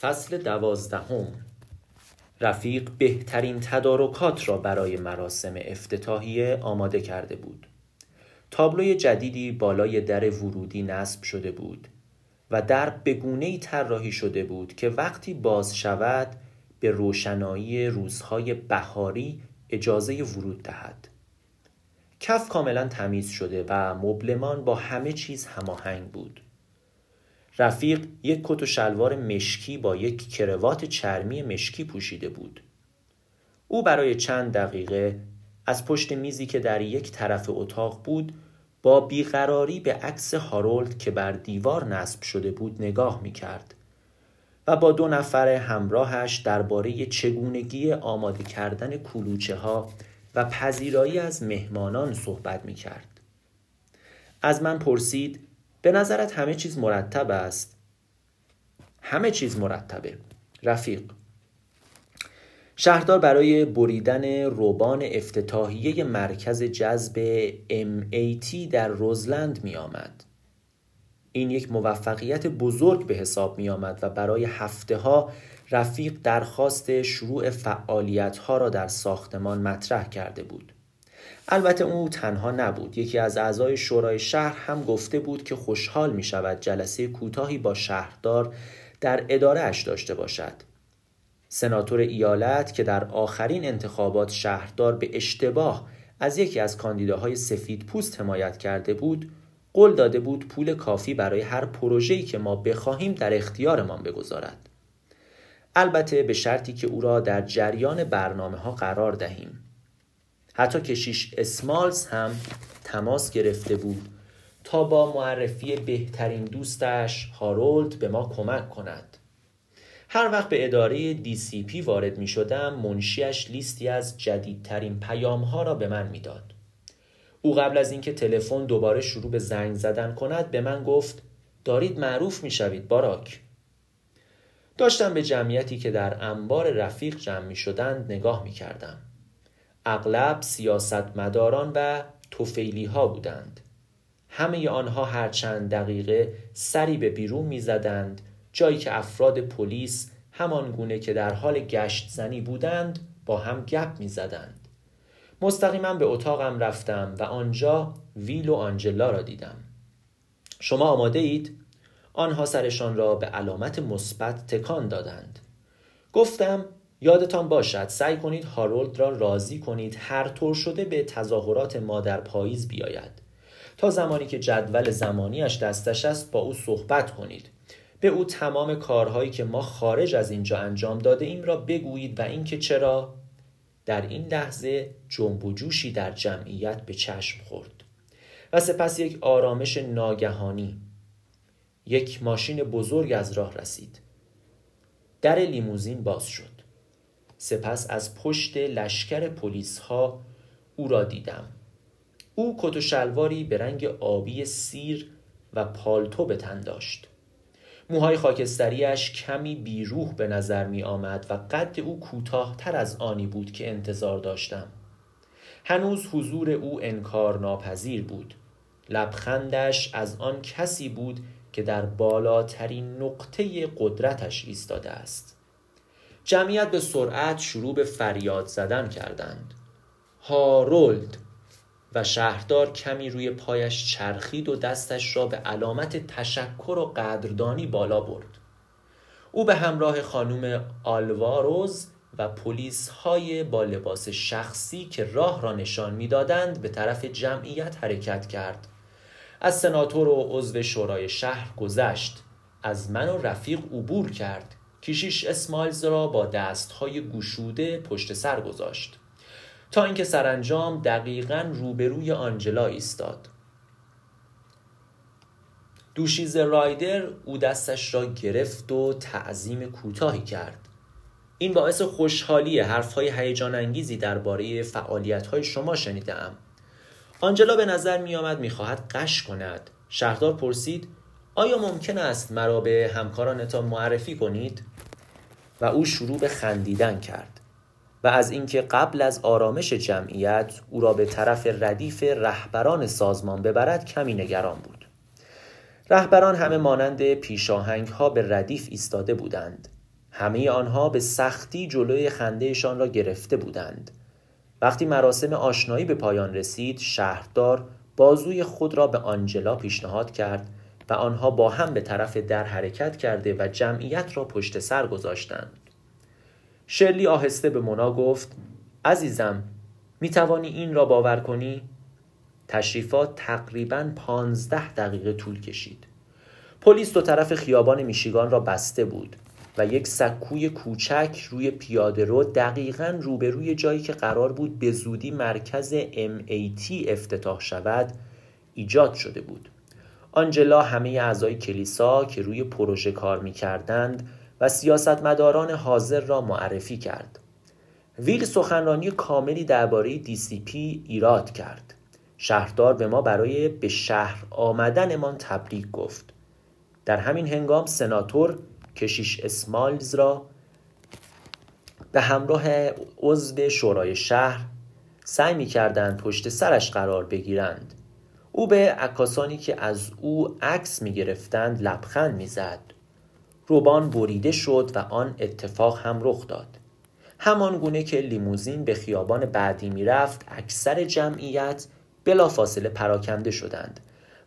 فصل دوازدهم. رفیق بهترین تدارکات را برای مراسم افتتاحیه آماده کرده بود. تابلوی جدیدی بالای در ورودی نصب شده بود و در بگونه طراحی شده بود که وقتی باز شود به روشنایی روزهای بهاری اجازه ورود دهد. کف کاملا تمیز شده و مبلمان با همه چیز هماهنگ بود. رفیق یک کت و شلوار مشکی با یک کروات چرمی مشکی پوشیده بود او برای چند دقیقه از پشت میزی که در یک طرف اتاق بود با بیقراری به عکس هارولد که بر دیوار نصب شده بود نگاه می کرد و با دو نفر همراهش درباره چگونگی آماده کردن کلوچه ها و پذیرایی از مهمانان صحبت می کرد. از من پرسید به نظرت همه چیز مرتب است؟ همه چیز مرتبه رفیق شهردار برای بریدن روبان افتتاحیه مرکز جذب MAT در روزلند می آمد. این یک موفقیت بزرگ به حساب می آمد و برای هفته ها رفیق درخواست شروع فعالیت ها را در ساختمان مطرح کرده بود. البته او تنها نبود. یکی از اعضای شورای شهر هم گفته بود که خوشحال می شود جلسه کوتاهی با شهردار در اداره اش داشته باشد. سناتور ایالت که در آخرین انتخابات شهردار به اشتباه از یکی از کاندیداهای سفید پوست حمایت کرده بود قول داده بود پول کافی برای هر پروژه‌ای که ما بخواهیم در اختیارمان بگذارد. البته به شرطی که او را در جریان برنامه ها قرار دهیم. حتی کشیش اسمالز هم تماس گرفته بود تا با معرفی بهترین دوستش هارولد به ما کمک کند. هر وقت به اداره پی وارد می شدم منشیش لیستی از جدیدترین پیام ها را به من می‌داد. او قبل از اینکه تلفن دوباره شروع به زنگ زدن کند به من گفت دارید معروف می شوید باراک. داشتم به جمعیتی که در انبار رفیق جمع می شدند نگاه می کردم. اغلب سیاستمداران و توفیلی ها بودند. همه آنها هر چند دقیقه سری به بیرون می‌زدند جایی که افراد پلیس همان گونه که در حال گشت زنی بودند با هم گپ می‌زدند. مستقیما به اتاقم رفتم و آنجا ویل و آنجلا را دیدم. شما آماده اید؟ آنها سرشان را به علامت مثبت تکان دادند. گفتم یادتان باشد سعی کنید هارولد را راضی کنید هر طور شده به تظاهرات ما در پاییز بیاید. تا زمانی که جدول زمانیش دستش است با او صحبت کنید. به او تمام کارهایی که ما خارج از اینجا انجام داده ایم را بگویید و اینکه چرا؟ در این لحظه جنب و جوشی در جمعیت به چشم خورد. و سپس یک آرامش ناگهانی یک ماشین بزرگ از راه رسید. در لیموزین باز شد. سپس از پشت لشکر پلیس ها او را دیدم. او کت و شلواری به رنگ آبی سیر و پالتو به تن داشت. موهای خاکستریش کمی بیروح به نظر می آمد و قد او کوتاهتر از آنی بود که انتظار داشتم. هنوز حضور او انکار ناپذیر بود. لبخندش از آن کسی بود که در بالاترین نقطه قدرتش ایستاده است. جمعیت به سرعت شروع به فریاد زدن کردند. هارولد و شهردار کمی روی پایش چرخید و دستش را به علامت تشکر و قدردانی بالا برد. او به همراه خانم آلواروز و پلیس های با لباس شخصی که راه را نشان می‌دادند به طرف جمعیت حرکت کرد. از سناتور و عضو شورای شهر گذشت. از من و رفیق عبور کرد. کشیش اسمایلز را با دستهای گشوده پشت سر گذاشت. تا اینکه سرانجام دقیقا روبروی آنجلا ایستاد. دوشیز رایدر او دستش را گرفت و تعظیم کوتاهی کرد. این باعث خوشحالی حرفهای هیجان انگیزی درباره فعالیت‌های شما شنیدم آنجلا به نظر می آمد می خواهد قش کند. شهردار پرسید آیا ممکن است مرا به همکارانتان معرفی کنید؟ و او شروع به خندیدن کرد و از اینکه قبل از آرامش جمعیت او را به طرف ردیف رهبران سازمان ببرد کمی نگران بود. رهبران همه مانند پیشاهنگ ها به ردیف ایستاده بودند. همه آنها به سختی جلوی خندهشان را گرفته بودند. وقتی مراسم آشنایی به پایان رسید شهردار بازوی خود را به آنجلا پیشنهاد کرد و آنها با هم به طرف در حرکت کرده و جمعیت را پشت سر گذاشتند. شرلی آهسته به مونا گفت عزیزم می توانی این را باور کنی؟ تشریفات تقریبا پانزده دقیقه طول کشید. پلیس دو طرف خیابان میشیگان را بسته بود و یک سکوی کوچک روی پیاده رو دقیقا روبروی جایی که قرار بود به زودی مرکز MAT افتتاح شود ایجاد شده بود. آنجلا همه اعضای کلیسا که روی پروژه کار می کردند و سیاستمداران حاضر را معرفی کرد. ویل سخنرانی کاملی درباره پی ایراد کرد. شهردار به ما برای به شهر آمدنمان تبریک گفت. در همین هنگام سناتور کشیش اسمالز را به همراه عضو شورای شهر سعی می کردند پشت سرش قرار بگیرند. او به عکاسانی که از او عکس می گرفتند لبخند می زد روبان بریده شد و آن اتفاق هم رخ داد. همان گونه که لیموزین به خیابان بعدی می رفت اکثر جمعیت بلافاصله پراکنده شدند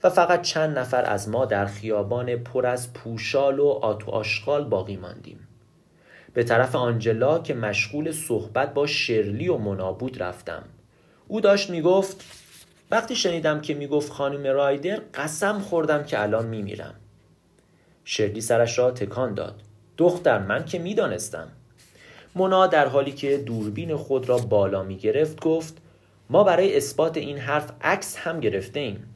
و فقط چند نفر از ما در خیابان پر از پوشال و آتو آشغال باقی ماندیم. به طرف آنجلا که مشغول صحبت با شرلی و منابود رفتم. او داشت می‌گفت وقتی شنیدم که می‌گفت خانم رایدر قسم خوردم که الان میمیرم. شرلی سرش را تکان داد. دختر من که می‌دانستم. مونا در حالی که دوربین خود را بالا می گرفت گفت ما برای اثبات این حرف عکس هم گرفته ایم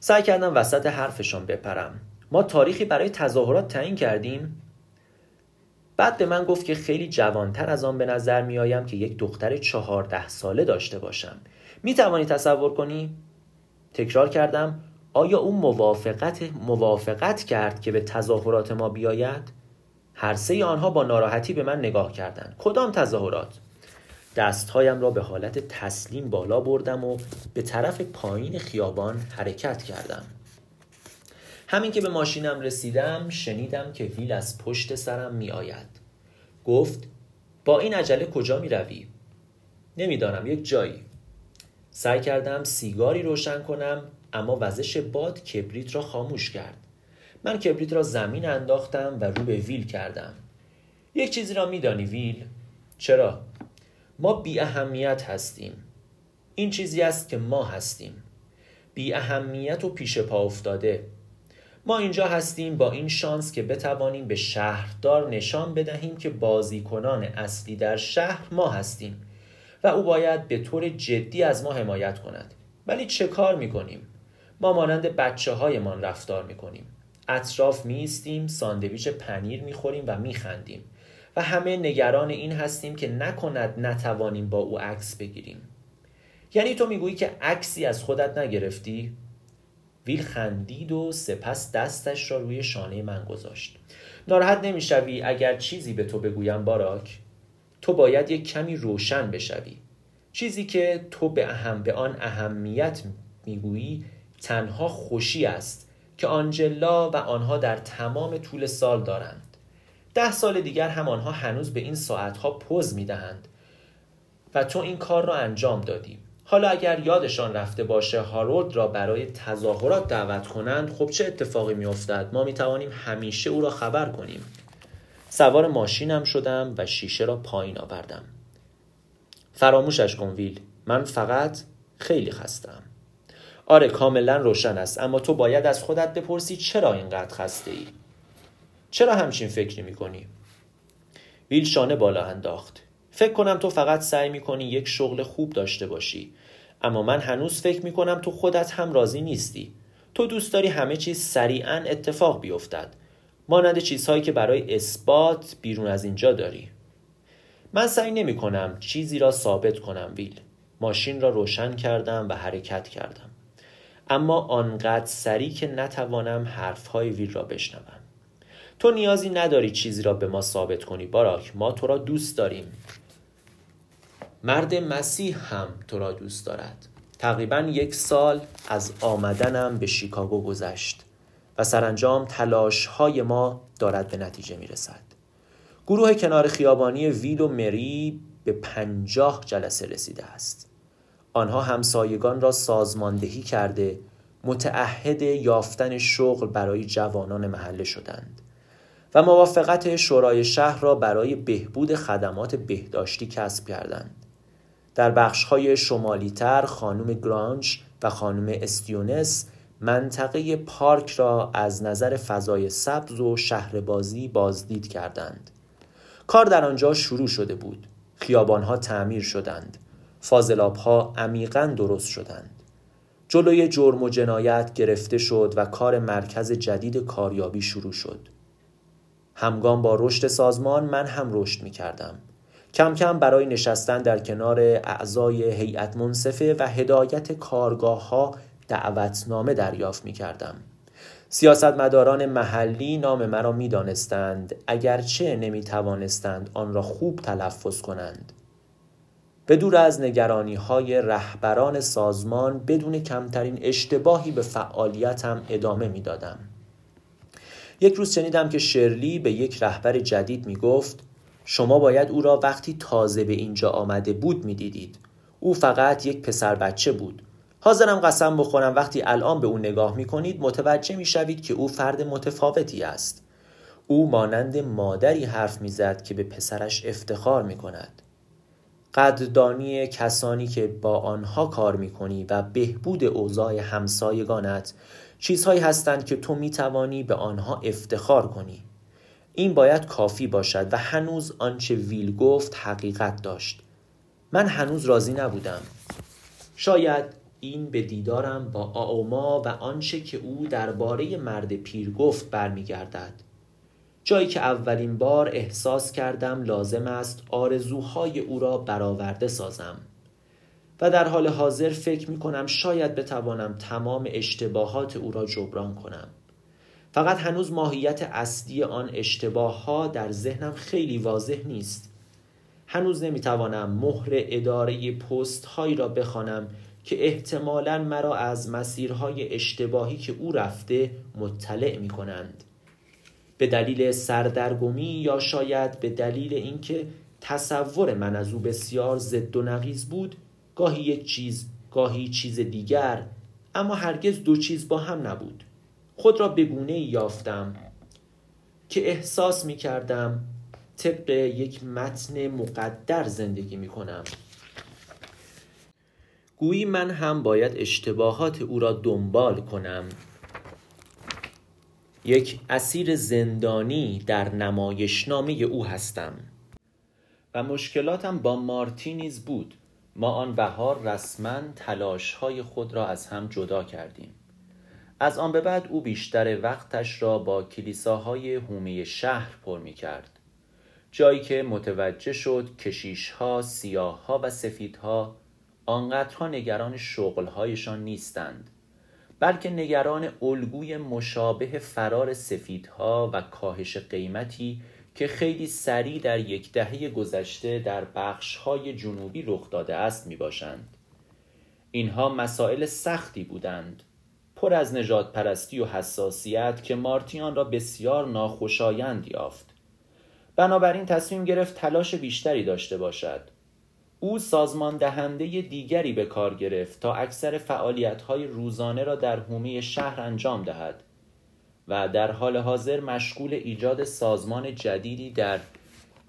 سعی کردم وسط حرفشان بپرم. ما تاریخی برای تظاهرات تعیین کردیم. بعد به من گفت که خیلی جوانتر از آن به نظر می آیم که یک دختر چهارده ساله داشته باشم. می توانی تصور کنی؟ تکرار کردم آیا او موافقت موافقت کرد که به تظاهرات ما بیاید؟ هر سه آنها با ناراحتی به من نگاه کردند. کدام تظاهرات؟ دستهایم را به حالت تسلیم بالا بردم و به طرف پایین خیابان حرکت کردم همین که به ماشینم رسیدم شنیدم که ویل از پشت سرم می آید گفت با این عجله کجا می روی؟ نمی‌دانم یک جایی سعی کردم سیگاری روشن کنم اما وزش باد کبریت را خاموش کرد. من کبریت را زمین انداختم و رو به ویل کردم. یک چیزی را میدانی ویل؟ چرا؟ ما بی اهمیت هستیم. این چیزی است که ما هستیم. بی اهمیت و پیش پا افتاده. ما اینجا هستیم با این شانس که بتوانیم به شهردار نشان بدهیم که بازیکنان اصلی در شهر ما هستیم. و او باید به طور جدی از ما حمایت کند. ولی چه کار می‌کنیم؟ ما مانند بچه هایمان رفتار می‌کنیم. اطراف میستیم ساندویچ پنیر می‌خوریم و میخندیم. و همه نگران این هستیم که نکند نتوانیم با او عکس بگیریم. یعنی تو می‌گویی که عکسی از خودت نگرفتی؟ ویل خندید و سپس دستش را روی شانه من گذاشت. ناراحت نمی‌شوی اگر چیزی به تو بگویم باراک؟ تو باید یک کمی روشن بشوی. چیزی که تو به اهم به آن اهمیت می‌گویی تنها خوشی است که آنجلا و آنها در تمام طول سال دارند. ده سال دیگر هم آنها هنوز به این ساعتها پوز می‌دهند و تو این کار را انجام دادی. حالا اگر یادشان رفته باشه هارولد را برای تظاهرات دعوت کنند خب چه اتفاقی میافتد؟ ما می توانیم همیشه او را خبر کنیم. سوار ماشینم شدم و شیشه را پایین آوردم. فراموشش کن ویل من فقط خیلی خستم آره کاملا روشن است اما تو باید از خودت بپرسی چرا اینقدر خسته ای چرا همچین فکری می‌کنی؟ ویل شانه بالا انداخت. فکر کنم تو فقط سعی می‌کنی یک شغل خوب داشته باشی اما من هنوز فکر می‌کنم تو خودت هم راضی نیستی. تو دوست داری همه چیز سریعا اتفاق بیفتد. مانند چیزهایی که برای اثبات بیرون از اینجا داری. من سعی نمی کنم چیزی را ثابت کنم ویل. ماشین را روشن کردم و حرکت کردم. اما آنقدر سریع که نتوانم حرفهای ویل را بشنوم. تو نیازی نداری چیزی را به ما ثابت کنی باراک. ما تو را دوست داریم. مرد مسیح هم تو را دوست دارد. تقریبا یک سال از آمدنم به شیکاگو گذشت. و سرانجام تلاش های ما دارد به نتیجه می رسد. گروه کنار خیابانی ویل و مری به پنجاه جلسه رسیده است آنها همسایگان را سازماندهی کرده متعهد یافتن شغل برای جوانان محله شدند و موافقت شورای شهر را برای بهبود خدمات بهداشتی کسب کردند. در بخشهای شمالیتر خانم گرانج و خانم استیونس منطقه پارک را از نظر فضای سبز و شهربازی بازدید کردند. کار در آنجا شروع شده بود. خیابانها تعمیر شدند. فاضلابها عمیقا درست شدند. جلوی جرم و جنایت گرفته شد و کار مرکز جدید کاریابی شروع شد. همگام با رشد سازمان من هم رشد می کردم. کم کم برای نشستن در کنار اعضای هیئت منصفه و هدایت کارگاه ها دعوتنامه دریافت می کردم. سیاستمداران محلی نام مرا می دانستند اگرچه نمی توانستند آن را خوب تلفظ کنند. به دور از نگرانی های رهبران سازمان بدون کمترین اشتباهی به فعالیتم ادامه می دادم. یک روز شنیدم که شرلی به یک رهبر جدید می گفت شما باید او را وقتی تازه به اینجا آمده بود می دیدید. او فقط یک پسر بچه بود. حاضرم قسم بخورم وقتی الان به او نگاه می کنید متوجه می شوید که او فرد متفاوتی است. او مانند مادری حرف می‌زد که به پسرش افتخار می کند. قدردانی کسانی که با آنها کار می کنی و بهبود اوضاع همسایگانت چیزهایی هستند که تو می توانی به آنها افتخار کنی این باید کافی باشد و هنوز آنچه ویل گفت حقیقت داشت من هنوز راضی نبودم شاید این به دیدارم با آوما و آنچه که او درباره مرد پیر گفت برمیگردد. جایی که اولین بار احساس کردم لازم است آرزوهای او را برآورده سازم. و در حال حاضر فکر می کنم شاید بتوانم تمام اشتباهات او را جبران کنم. فقط هنوز ماهیت اصلی آن اشتباه ها در ذهنم خیلی واضح نیست. هنوز نمی‌توانم مهر اداره پست هایی را بخوانم که احتمالا مرا از مسیرهای اشتباهی که او رفته مطلع می کنند به دلیل سردرگمی یا شاید به دلیل اینکه تصور من از او بسیار ضد و نقیز بود گاهی یک چیز گاهی چیز دیگر اما هرگز دو چیز با هم نبود. خود را به گونه یافتم که احساس می کردم طبق یک متن مقدر زندگی می کنم گویی من هم باید اشتباهات او را دنبال کنم. یک اسیر زندانی در نمایشنامه او هستم. و مشکلاتم با مارتینیز بود. ما آن بهار رسما های خود را از هم جدا کردیم. از آن به بعد او بیشتر وقتش را با کلیساهای هومه شهر پر می کرد جایی که متوجه شد کشیشها، سیاهها و سفیدها آنقدرها نگران شغلهایشان نیستند بلکه نگران الگوی مشابه فرار سفیدها و کاهش قیمتی که خیلی سریع در یک دهه گذشته در بخشهای جنوبی رخ داده است می باشند. اینها مسائل سختی بودند پر از نجات پرستی و حساسیت که مارتیان را بسیار ناخوشایند یافت بنابراین تصمیم گرفت تلاش بیشتری داشته باشد او سازمان دهنده دیگری به کار گرفت تا اکثر فعالیت های روزانه را در حومه شهر انجام دهد و در حال حاضر مشغول ایجاد سازمان جدیدی در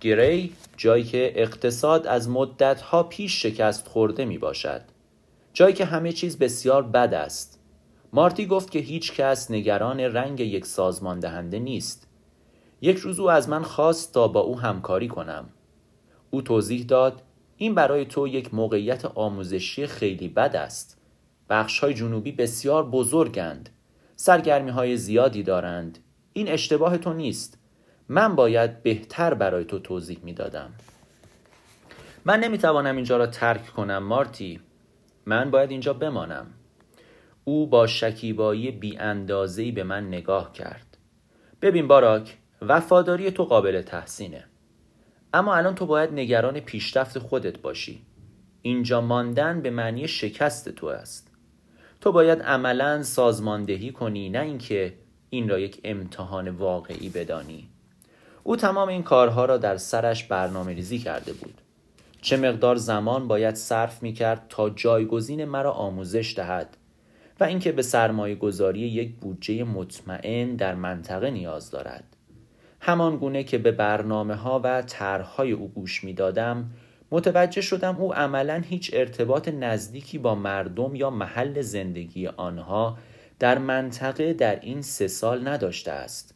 گری جایی که اقتصاد از مدتها پیش شکست خورده می باشد جایی که همه چیز بسیار بد است. مارتی گفت که هیچ کس نگران رنگ یک سازمان دهنده نیست. یک روز او از من خواست تا با او همکاری کنم. او توضیح داد این برای تو یک موقعیت آموزشی خیلی بد است. بخش های جنوبی بسیار بزرگند. سرگرمی های زیادی دارند. این اشتباه تو نیست. من باید بهتر برای تو توضیح می دادم من نمی توانم اینجا را ترک کنم مارتی. من باید اینجا بمانم. او با شکیبایی بی به من نگاه کرد. ببین باراک وفاداری تو قابل تحسینه. اما الان تو باید نگران پیشرفت خودت باشی. اینجا ماندن به معنی شکست تو است. تو باید عملا سازماندهی کنی نه اینکه این را یک امتحان واقعی بدانی. او تمام این کارها را در سرش برنامه ریزی کرده بود. چه مقدار زمان باید صرف می کرد تا جایگزین مرا آموزش دهد و اینکه به سرمایه گذاری یک بودجه مطمئن در منطقه نیاز دارد. همان گونه که به برنامه ها و طرحهای او گوش می دادم متوجه شدم او عملا هیچ ارتباط نزدیکی با مردم یا محل زندگی آنها در منطقه در این سه سال نداشته است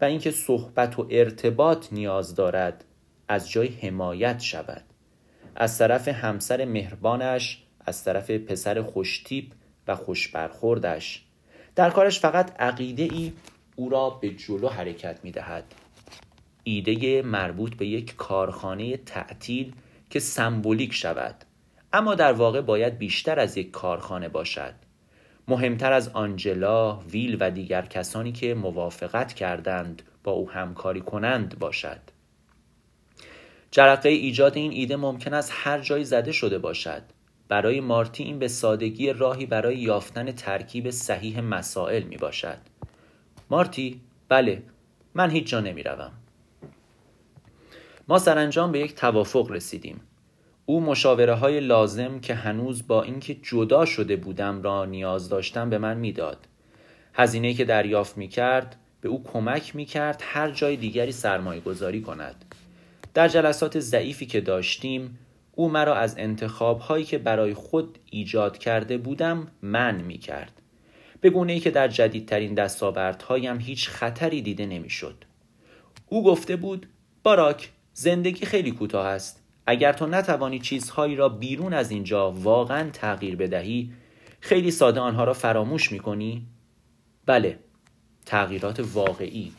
و اینکه صحبت و ارتباط نیاز دارد از جای حمایت شود. از طرف همسر مهربانش از طرف پسر خوشتیپ و خوشبرخوردش. در کارش فقط عقیده ای او را به جلو حرکت می دهد ایده مربوط به یک کارخانه تعطیل که سمبولیک شود. اما در واقع باید بیشتر از یک کارخانه باشد. مهمتر از آنجلا، ویل و دیگر کسانی که موافقت کردند با او همکاری کنند باشد. جرقه ایجاد این ایده ممکن است هر جایی زده شده باشد. برای مارتی این به سادگی راهی برای یافتن ترکیب صحیح مسائل می باشد مارتی بله من هیچ جا نمی روم. ما سرانجام به یک توافق رسیدیم او مشاوره های لازم که هنوز با اینکه جدا شده بودم را نیاز داشتم به من می‌داد. هزینه که دریافت می کرد به او کمک می کرد هر جای دیگری سرمایه گذاری کند. در جلسات ضعیفی که داشتیم او مرا از انتخاب هایی که برای خود ایجاد کرده بودم من می کرد. به گونه ای که در جدیدترین دستاوردهایم هیچ خطری دیده نمی‌شد. او گفته بود باراک زندگی خیلی کوتاه است اگر تو نتوانی چیزهایی را بیرون از اینجا واقعا تغییر بدهی خیلی ساده آنها را فراموش می کنی؟ بله تغییرات واقعی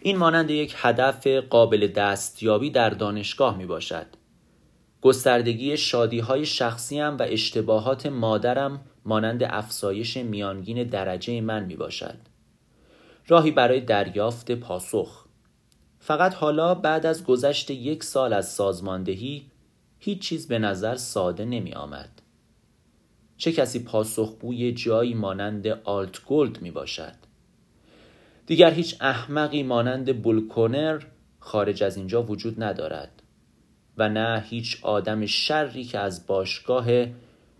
این مانند یک هدف قابل دستیابی در دانشگاه می باشد گستردگی شادی های شخصیم و اشتباهات مادرم مانند افزایش میانگین درجه من می باشد راهی برای دریافت پاسخ فقط حالا بعد از گذشت یک سال از سازماندهی هیچ چیز به نظر ساده نمی آمد. چه کسی پاسخگوی جایی مانند آلت گولد می باشد؟ دیگر هیچ احمقی مانند بولکونر خارج از اینجا وجود ندارد و نه هیچ آدم شری که از باشگاه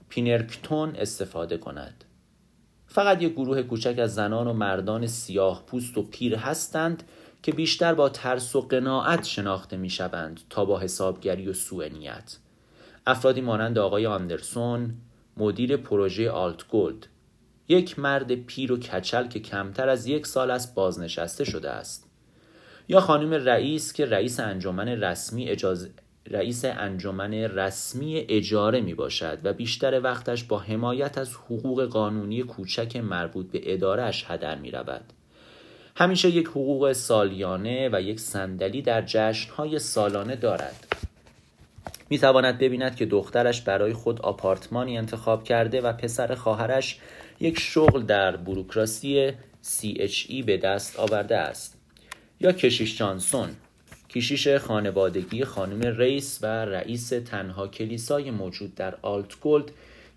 پینکرتون استفاده کند. فقط یک گروه کوچک از زنان و مردان سیاه پوست و پیر هستند که بیشتر با ترس و قناعت شناخته می شوند تا با حسابگری و سوء نیت. افرادی مانند آقای آندرسون مدیر پروژه آلتگلد یک مرد پیر و کچل که کمتر از یک سال است بازنشسته شده است. یا خانم ریس که رئیس انجمن رسمی اجازه رئیس انجمن رسمی اجاره می باشد و بیشتر وقتش با حمایت از حقوق قانونی کوچک مربوط به ادارش هدر می رود. همیشه یک حقوق سالیانه و یک صندلی در جشنهای سالانه دارد می تواند ببیند که دخترش برای خود آپارتمانی انتخاب کرده و پسر خواهرش یک شغل در بروکراسی CHE به دست آورده است یا کشیش جانسون کشیش خانوادگی خانم ریس و رئیس تنها کلیسای موجود در آلت گولد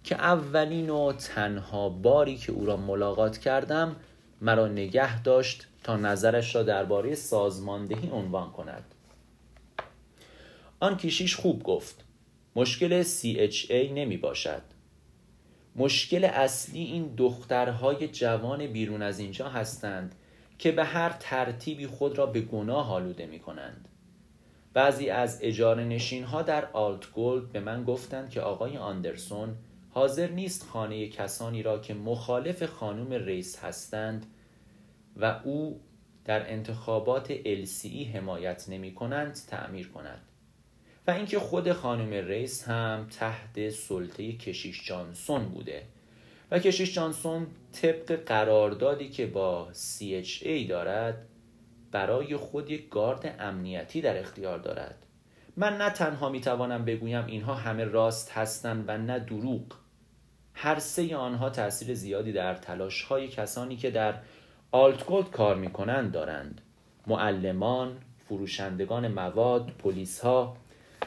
که اولین و تنها باری که او را ملاقات کردم مرا نگه داشت تا نظرش را درباره سازماندهی عنوان کند. آن کشیش خوب گفت مشکل CHA نمی باشد. مشکل اصلی این دخترهای جوان بیرون از اینجا هستند که به هر ترتیبی خود را به گناه آلوده می کنند بعضی از اجاره نشین ها در آلت گولد به من گفتند که آقای آندرسون حاضر نیست خانه کسانی را که مخالف خانم ریس هستند و او در انتخابات LCE حمایت نمی کنند تعمیر کند. و اینکه خود خانم ریس هم تحت سلطه کشیش جانسون بوده. و کشیش جانسون طبق قراردادی که با CHA دارد برای خود یک گارد امنیتی در اختیار دارد. من نه تنها می توانم بگویم اینها همه راست هستند و نه دروغ. هر سه آنها تاثیر زیادی در تلاش های کسانی که در آلتگولد کار می کنند دارند. معلمان، فروشندگان مواد، پلیس ها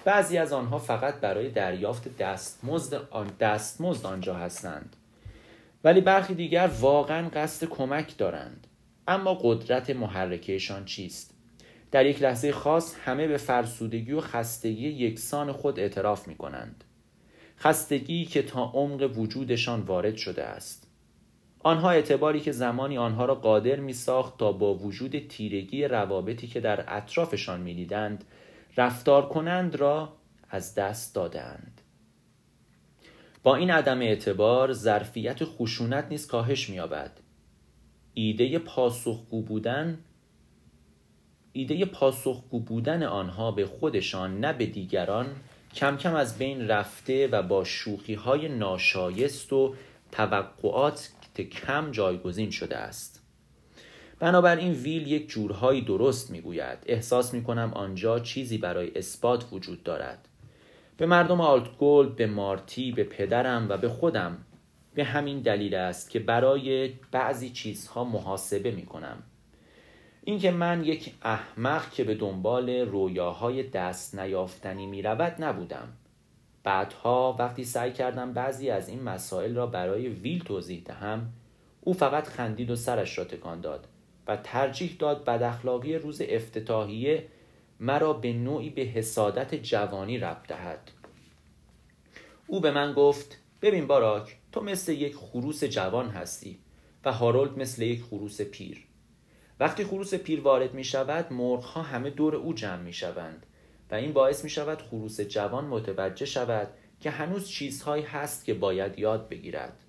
بعضی از آنها فقط برای دریافت دستمزد آن دستمزد آنجا هستند. ولی برخی دیگر واقعا قصد کمک دارند اما قدرت محرکهشان چیست در یک لحظه خاص همه به فرسودگی و خستگی یکسان خود اعتراف می کنند. خستگی که تا عمق وجودشان وارد شده است. آنها اعتباری که زمانی آنها را قادر می ساخت تا با وجود تیرگی روابطی که در اطرافشان می رفتار کنند را از دست دادند. با این عدم اعتبار ظرفیت خشونت نیز کاهش می‌یابد. ایده پاسخگو بودن ایده پاسخگو بودن آنها به خودشان نه به دیگران کم کم از بین رفته و با شوخی های ناشایست و توقعات کم جایگزین شده است. بنابراین ویل یک جورهایی درست می‌گوید. احساس می کنم آنجا چیزی برای اثبات وجود دارد. به مردم آلتگولد به مارتی به پدرم و به خودم. به همین دلیل است که برای بعضی چیزها محاسبه می کنم اینکه من یک احمق که به دنبال رویاهای دست نیافتنی می رود نبودم. بعدها وقتی سعی کردم بعضی از این مسائل را برای ویل توضیح دهم او فقط خندید و سرش را تکان داد و ترجیح داد بد اخلاقی روز افتتاحیه مرا به نوعی به حسادت جوانی ربط دهد. او به من گفت ببین باراک تو مثل یک خروس جوان هستی و هارولد مثل یک خروس پیر. وقتی خروس پیر وارد می شود مرغ همه دور او جمع می شوند و این باعث می شود خروس جوان متوجه شود که هنوز چیزهایی هست که باید یاد بگیرد.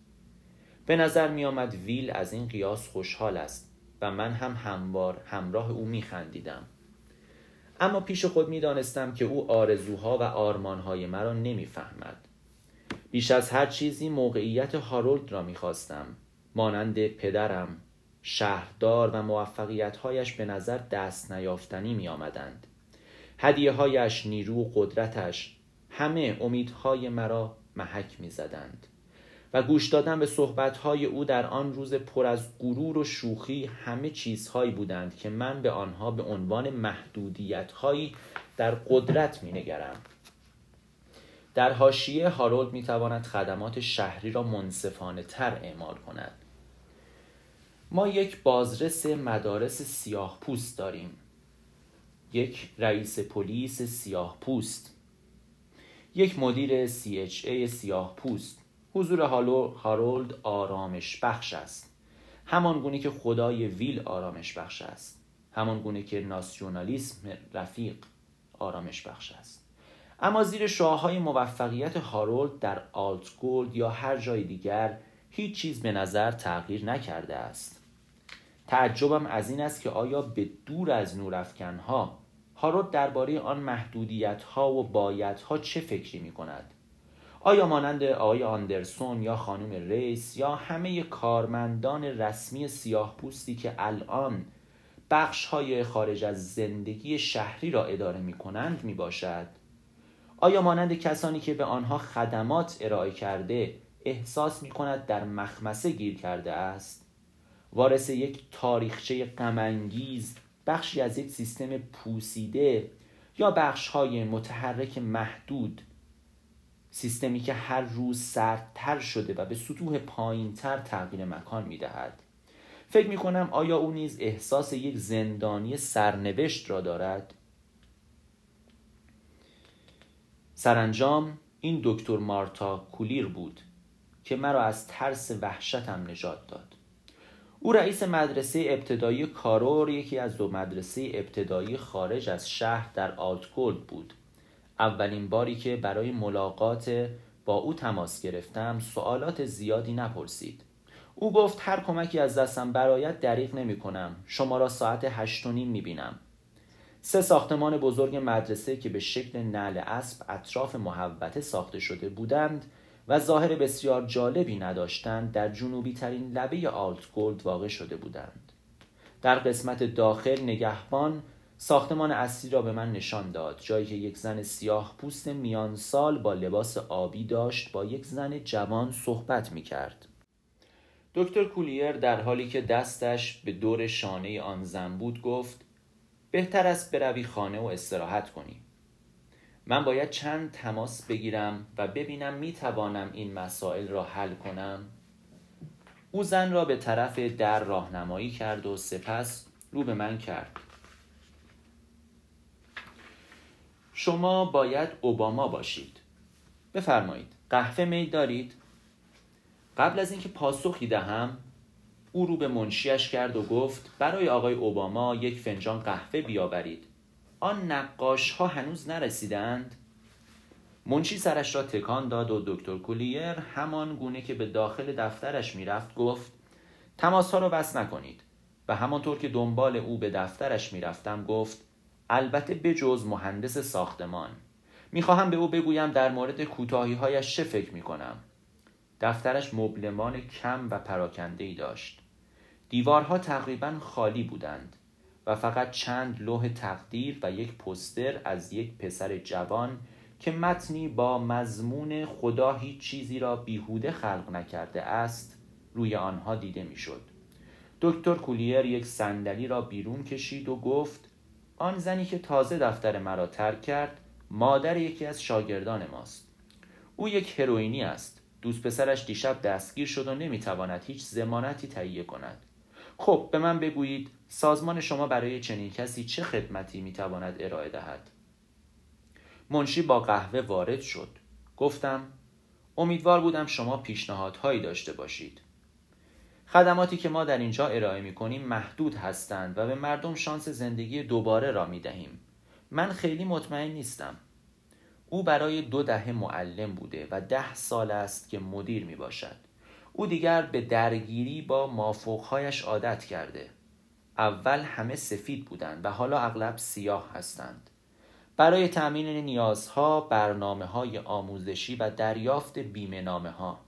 به نظر می آمد ویل از این قیاس خوشحال است و من هم هموار همراه او می خندیدم. اما پیش خود می دانستم که او آرزوها و آرمانهای مرا نمی‌فهمد. بیش از هر چیزی موقعیت هارولد را می‌خواستم مانند پدرم شهردار و موفقیتهایش به نظر دست نیافتنی می آمدند. هدیه هایش، نیرو قدرتش همه امیدهای مرا محک می زدند. و گوش دادن به صحبتهای او در آن روز پر از غرور و شوخی همه چیزهایی بودند که من به آنها به عنوان محدودیتهایی در قدرت می نگرم. در حاشیه هارولد می تواند خدمات شهری را منصفانه تر اعمال کند. ما یک بازرس مدارس سیاه پوست داریم. یک رئیس پلیس سیاه پوست یک مدیر CHA سیاه پوست حضور هارولد آرامش بخش است. همان گونه که خدای ویل آرامش بخش است. همان گونه که ناسیونالیسم رفیق آرامش بخش است. اما زیر شاههای موفقیت هارولد در آلتگولد یا هر جای دیگر هیچ چیز به نظر تغییر نکرده است. تعجبم از این است که آیا به دور از نورافکنها هارولد درباره آن محدودیت ها و بایت ها چه فکری می کند آیا مانند آقای آندرسون یا خانم ریس یا همه کارمندان رسمی سیاه پوستی که الان بخش های خارج از زندگی شهری را اداره می کنند می باشد؟ آیا مانند کسانی که به آنها خدمات ارائه کرده احساس می کند در مخمسه گیر کرده است؟ وارث یک تاریخچه غمانگیز بخشی از یک سیستم پوسیده یا بخش های متحرک محدود سیستمی که هر روز سردتر شده و به سطوح پایینتر تغییر مکان می دهد. فکر می کنم آیا او نیز احساس یک زندانی سرنوشت را دارد؟ سرانجام این دکتر مارتا کولیر بود که مرا از ترس وحشتم نجات داد او رئیس مدرسه ابتدایی کارور یکی از دو مدرسه ابتدایی خارج از شهر در آلتگولد بود اولین باری که برای ملاقات با او تماس گرفتم سوالات زیادی نپرسید. او گفت هر کمکی از دستم برایت دریغ نمی کنم شما را ساعت هشت و نیم می بینم سه ساختمان بزرگ مدرسه که به شکل نعل اسب اطراف محوطه ساخته شده بودند و ظاهر بسیار جالبی نداشتند در جنوبی ترین لبه آلت گولد واقع شده بودند. در قسمت داخل نگهبان ساختمان اصلی را به من نشان داد جایی که یک زن سیاه پوست میان سال با لباس آبی داشت با یک زن جوان صحبت می کرد. دکتر کولیر در حالی که دستش به دور شانه آن زن بود گفت بهتر است بروی خانه و استراحت کنی. من باید چند تماس بگیرم و ببینم می توانم این مسائل را حل کنم. او زن را به طرف در راهنمایی کرد و سپس رو به من کرد. شما باید اوباما باشید. بفرمایید. قهوه میل دارید؟ قبل از اینکه پاسخی دهم او رو به منشیش کرد و گفت برای آقای اوباما یک فنجان قهوه بیاورید. آن نقاش ها هنوز نرسیدند. منشی سرش را تکان داد و دکتر کولیر همان گونه که به داخل دفترش می‌رفت گفت تماس ها را بس نکنید. و همانطور که دنبال او به دفترش می‌رفتم گفت البته بجز مهندس ساختمان. می‌خواهم به او بگویم در مورد کوتاهی هایش چه فکر می‌کنم. دفترش مبلمان کم و پراکنده ای داشت. دیوارها تقریبا خالی بودند و فقط چند لوح تقدیر و یک پستر از یک پسر جوان که متنی با مضمون خدا هیچ چیزی را بیهوده خلق نکرده است روی آنها دیده می‌شد. دکتر کولیر یک صندلی را بیرون کشید و گفت آن زنی که تازه دفتر مرا ترک کرد مادر یکی از شاگردان ماست. او یک هروئینی است. دوست پسرش دیشب دستگیر شد و نمی‌تواند هیچ زمانتی تهیه کند. خب به من بگویید سازمان شما برای چنین کسی چه خدمتی می‌تواند ارائه دهد؟ منشی با قهوه وارد شد. گفتم امیدوار بودم شما پیشنهادهایی داشته باشید. خدماتی که ما در اینجا ارائه می کنیم محدود هستند و به مردم شانس زندگی دوباره را می دهیم. من خیلی مطمئن نیستم. او برای دو دهه معلم بوده و ده سال است که مدیر می باشد. او دیگر به درگیری با مافوقهایش عادت کرده. اول همه سفید بودند و حالا اغلب سیاه هستند. برای تأمین نیازها برنامه های آموزشی و دریافت بیمه نامه ها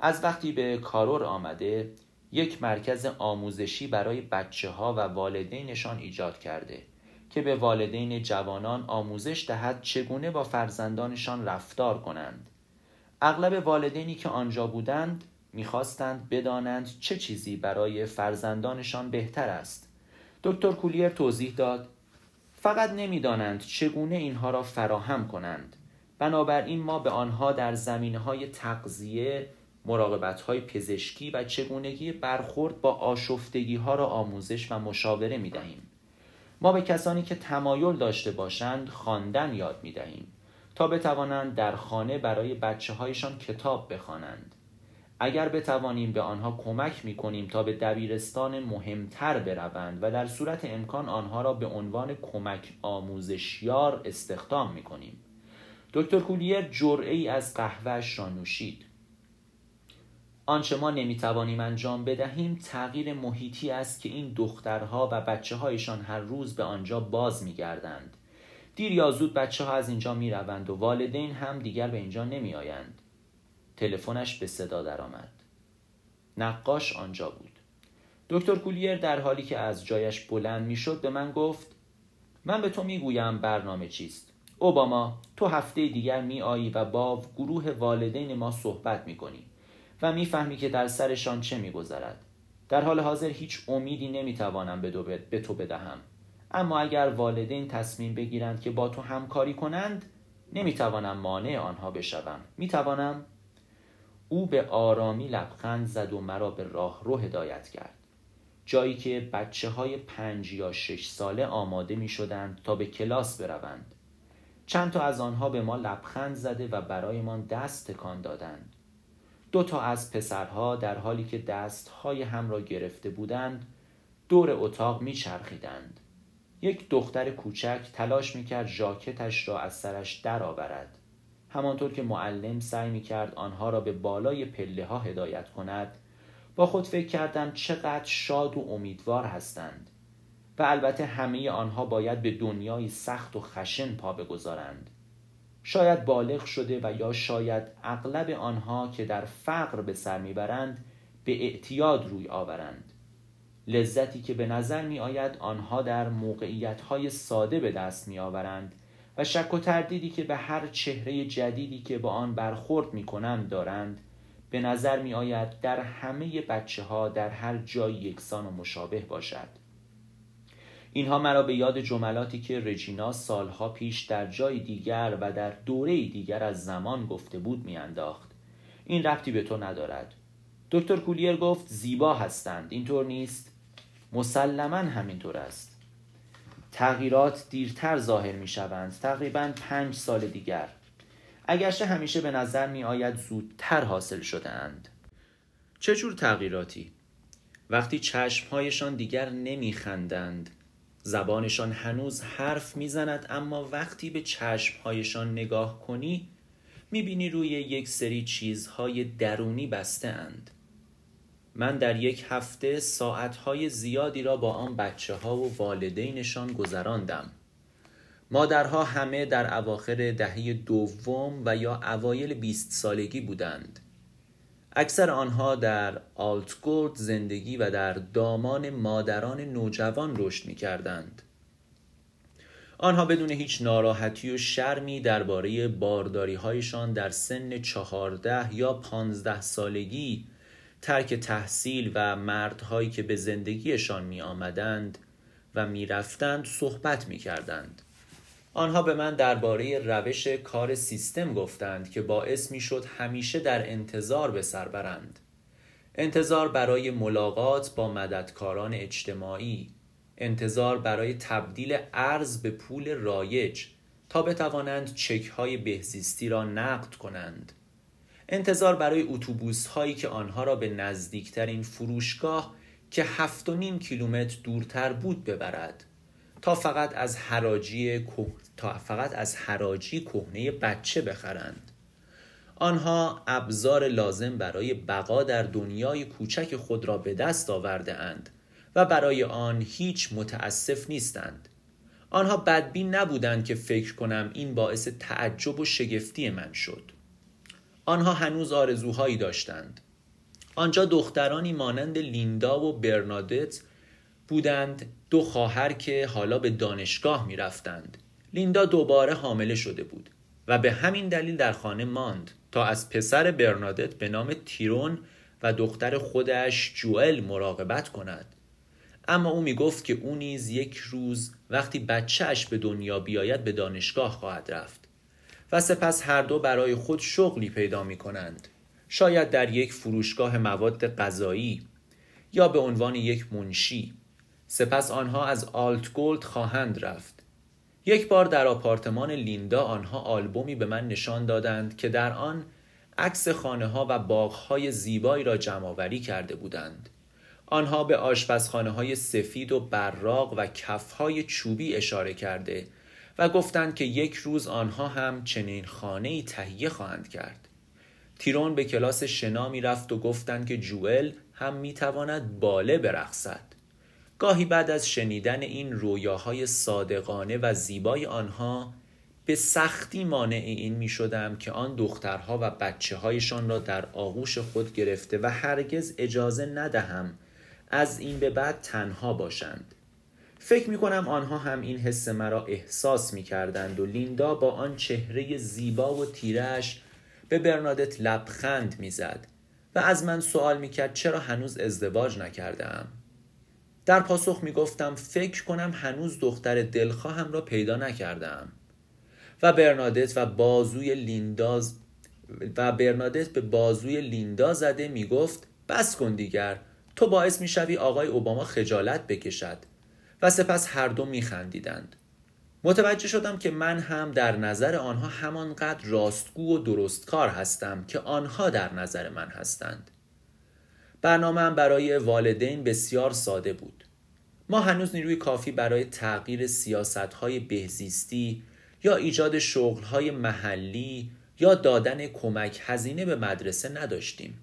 از وقتی به کارور آمده یک مرکز آموزشی برای بچه ها و والدینشان ایجاد کرده که به والدین جوانان آموزش دهد چگونه با فرزندانشان رفتار کنند. اغلب والدینی که آنجا بودند می‌خواستند بدانند چه چیزی برای فرزندانشان بهتر است. دکتر کولیر توضیح داد فقط نمی‌دانند چگونه اینها را فراهم کنند. بنابراین ما به آنها در زمینه های تغذیه مراقبت های پزشکی و چگونگی برخورد با آشفتگی ها را آموزش و مشاوره می دهیم. ما به کسانی که تمایل داشته باشند خواندن یاد می دهیم تا بتوانند در خانه برای بچه هایشان کتاب بخوانند. اگر بتوانیم به آنها کمک می کنیم تا به دبیرستان مهمتر بروند و در صورت امکان آنها را به عنوان کمک آموزشیار استخدام می کنیم. دکتر کولیر جرعه ای از قهوهش را نوشید. آنچه ما نمی‌توانیم انجام بدهیم تغییر محیطی است که این دخترها و بچه هایشان هر روز به آنجا باز میگردند. دیر یا زود بچه ها از اینجا می روند و والدین هم دیگر به اینجا نمی آیند. تلفنش به صدا درآمد. نقاش آنجا بود. دکتر کولیر در حالی که از جایش بلند می‌شد به من گفت من به تو می‌گویم برنامه چیست اوباما تو هفته دیگر می آیی و با گروه والدین ما صحبت می کنی و می‌فهمی که در سرشان چه میگذرد. در حال حاضر هیچ امیدی نمی‌توانم به تو بدهم. اما اگر والدین تصمیم بگیرند که با تو همکاری کنند نمی‌توانم مانع آنها بشوم. می‌توانم او به آرامی لبخند زد و مرا به راه رو هدایت کرد. جایی که بچه های پنج یا شش ساله آماده می شدند تا به کلاس بروند. چند تا از آنها به ما لبخند زده و برایمان دست تکان دادند. دو تا از پسرها در حالی که دستهای هم را گرفته بودند دور اتاق میچرخیدند. یک دختر کوچک تلاش می‌کرد ژاکتش را از سرش درآورد. همانطور که معلم سعی می‌کرد آنها را به بالای پله ها هدایت کند با خود فکر کردم چقدر شاد و امیدوار هستند. و البته همه آنها باید به دنیای سخت و خشن پا بگذارند. شاید بالغ شده و یا شاید اغلب آنها که در فقر به سر می‌برند به اعتیاد روی آورند. لذتی که به نظر می آید آنها در موقعیت های ساده به دست می آورند و شک و تردیدی که به هر چهره جدیدی که با آن برخورد می کنند دارند به نظر می آید در همه بچه ها در هر جای یکسان و مشابه باشد. اینها مرا به یاد جملاتی که رجینا سالها پیش در جای دیگر و در دوره دیگر از زمان گفته بود میانداخت. این ربطی به تو ندارد. دکتر کولیر گفت زیبا هستند. اینطور نیست. مسلما همینطور است. تغییرات دیرتر ظاهر می شوند تقریبا پنج سال دیگر. اگرچه همیشه به نظر می آید زودتر حاصل شده اند چه جور تغییراتی؟ وقتی چشمهایشان دیگر نمی خندند زبانشان هنوز حرف می‌زند اما وقتی به چشمهایشان نگاه کنی می‌بینی روی یک سری چیزهای درونی بسته اند من در یک هفته ساعتهای زیادی را با آن بچه ها و والدینشان گذراندم. مادرها همه در اواخر دهه دوم و یا اوایل بیست سالگی بودند. اکثر آنها در آلتگورد زندگی و در دامان مادران نوجوان رشد می کردند. آنها بدون هیچ ناراحتی و شرمی درباره بارداری هایشان در سن چهارده یا پانزده سالگی ترک تحصیل و مردهایی که به زندگیشان می آمدند و می رفتند صحبت می کردند. آنها به من درباره روش کار سیستم گفتند که باعث می شد همیشه در انتظار به سر برند. انتظار برای ملاقات با مددکاران اجتماعی. انتظار برای تبدیل ارز به پول رایج تا بتوانند چک های بهزیستی را نقد کنند. انتظار برای اتوبوس هایی که آنها را به نزدیکترین فروشگاه که هفت و نیم کیلومتر دورتر بود ببرد. تا فقط از حراجی تا فقط از حراجی کهنه بچه بخرند. آنها ابزار لازم برای بقا در دنیای کوچک خود را به دست آورده اند و برای آن هیچ متاسف نیستند. آنها بدبین نبودند که فکر کنم این باعث تعجب و شگفتی من شد. آنها هنوز آرزوهایی داشتند. آنجا دخترانی مانند لیندا و برنادت بودند دو خواهر که حالا به دانشگاه می رفتند. لیندا دوباره حامله شده بود و به همین دلیل در خانه ماند تا از پسر برنادت به نام تیرون و دختر خودش جوئل مراقبت کند. اما او می گفت که او نیز یک روز وقتی بچهش به دنیا بیاید به دانشگاه خواهد رفت و سپس هر دو برای خود شغلی پیدا می کنند شاید در یک فروشگاه مواد غذایی یا به عنوان یک منشی. سپس آنها از آلت گولد خواهند رفت. یک بار در آپارتمان لیندا آنها آلبومی به من نشان دادند که در آن عکس خانه ها و باغ های زیبایی را جمعآوری کرده بودند. آنها به آشپزخانه های سفید و براق و کف های چوبی اشاره کرده و گفتند که یک روز آنها هم چنین خانه ای تهیه خواهند کرد. تیرون به کلاس شنا می رفت و گفتند که جوئل هم می تواند باله برقصد. گاهی بعد از شنیدن این رویاهای صادقانه و زیبای آنها به سختی مانع این می شدم که آن دخترها و بچه هایشان را در آغوش خود گرفته و هرگز اجازه ندهم از این به بعد تنها باشند. فکر می کنم آنها هم این حس مرا احساس می کردند و لیندا با آن چهره زیبا و تیرش به برنادت لبخند می‌زد و از من سوال می کرد چرا هنوز ازدواج نکردم در پاسخ می گفتم فکر کنم هنوز دختر دلخواهم را پیدا نکردم و برنادت و بازوی لینداز و برنادت به بازوی لیندا زده می گفت بس کن دیگر تو باعث می شوی آقای اوباما خجالت بکشد و سپس هر دو می خندیدند. متوجه شدم که من هم در نظر آنها همانقدر راستگو و درستکار هستم که آنها در نظر من هستند. برنامه برای والدین بسیار ساده بود. ما هنوز نیروی کافی برای تغییر سیاست های بهزیستی یا ایجاد شغل های محلی یا دادن کمک هزینه به مدرسه نداشتیم.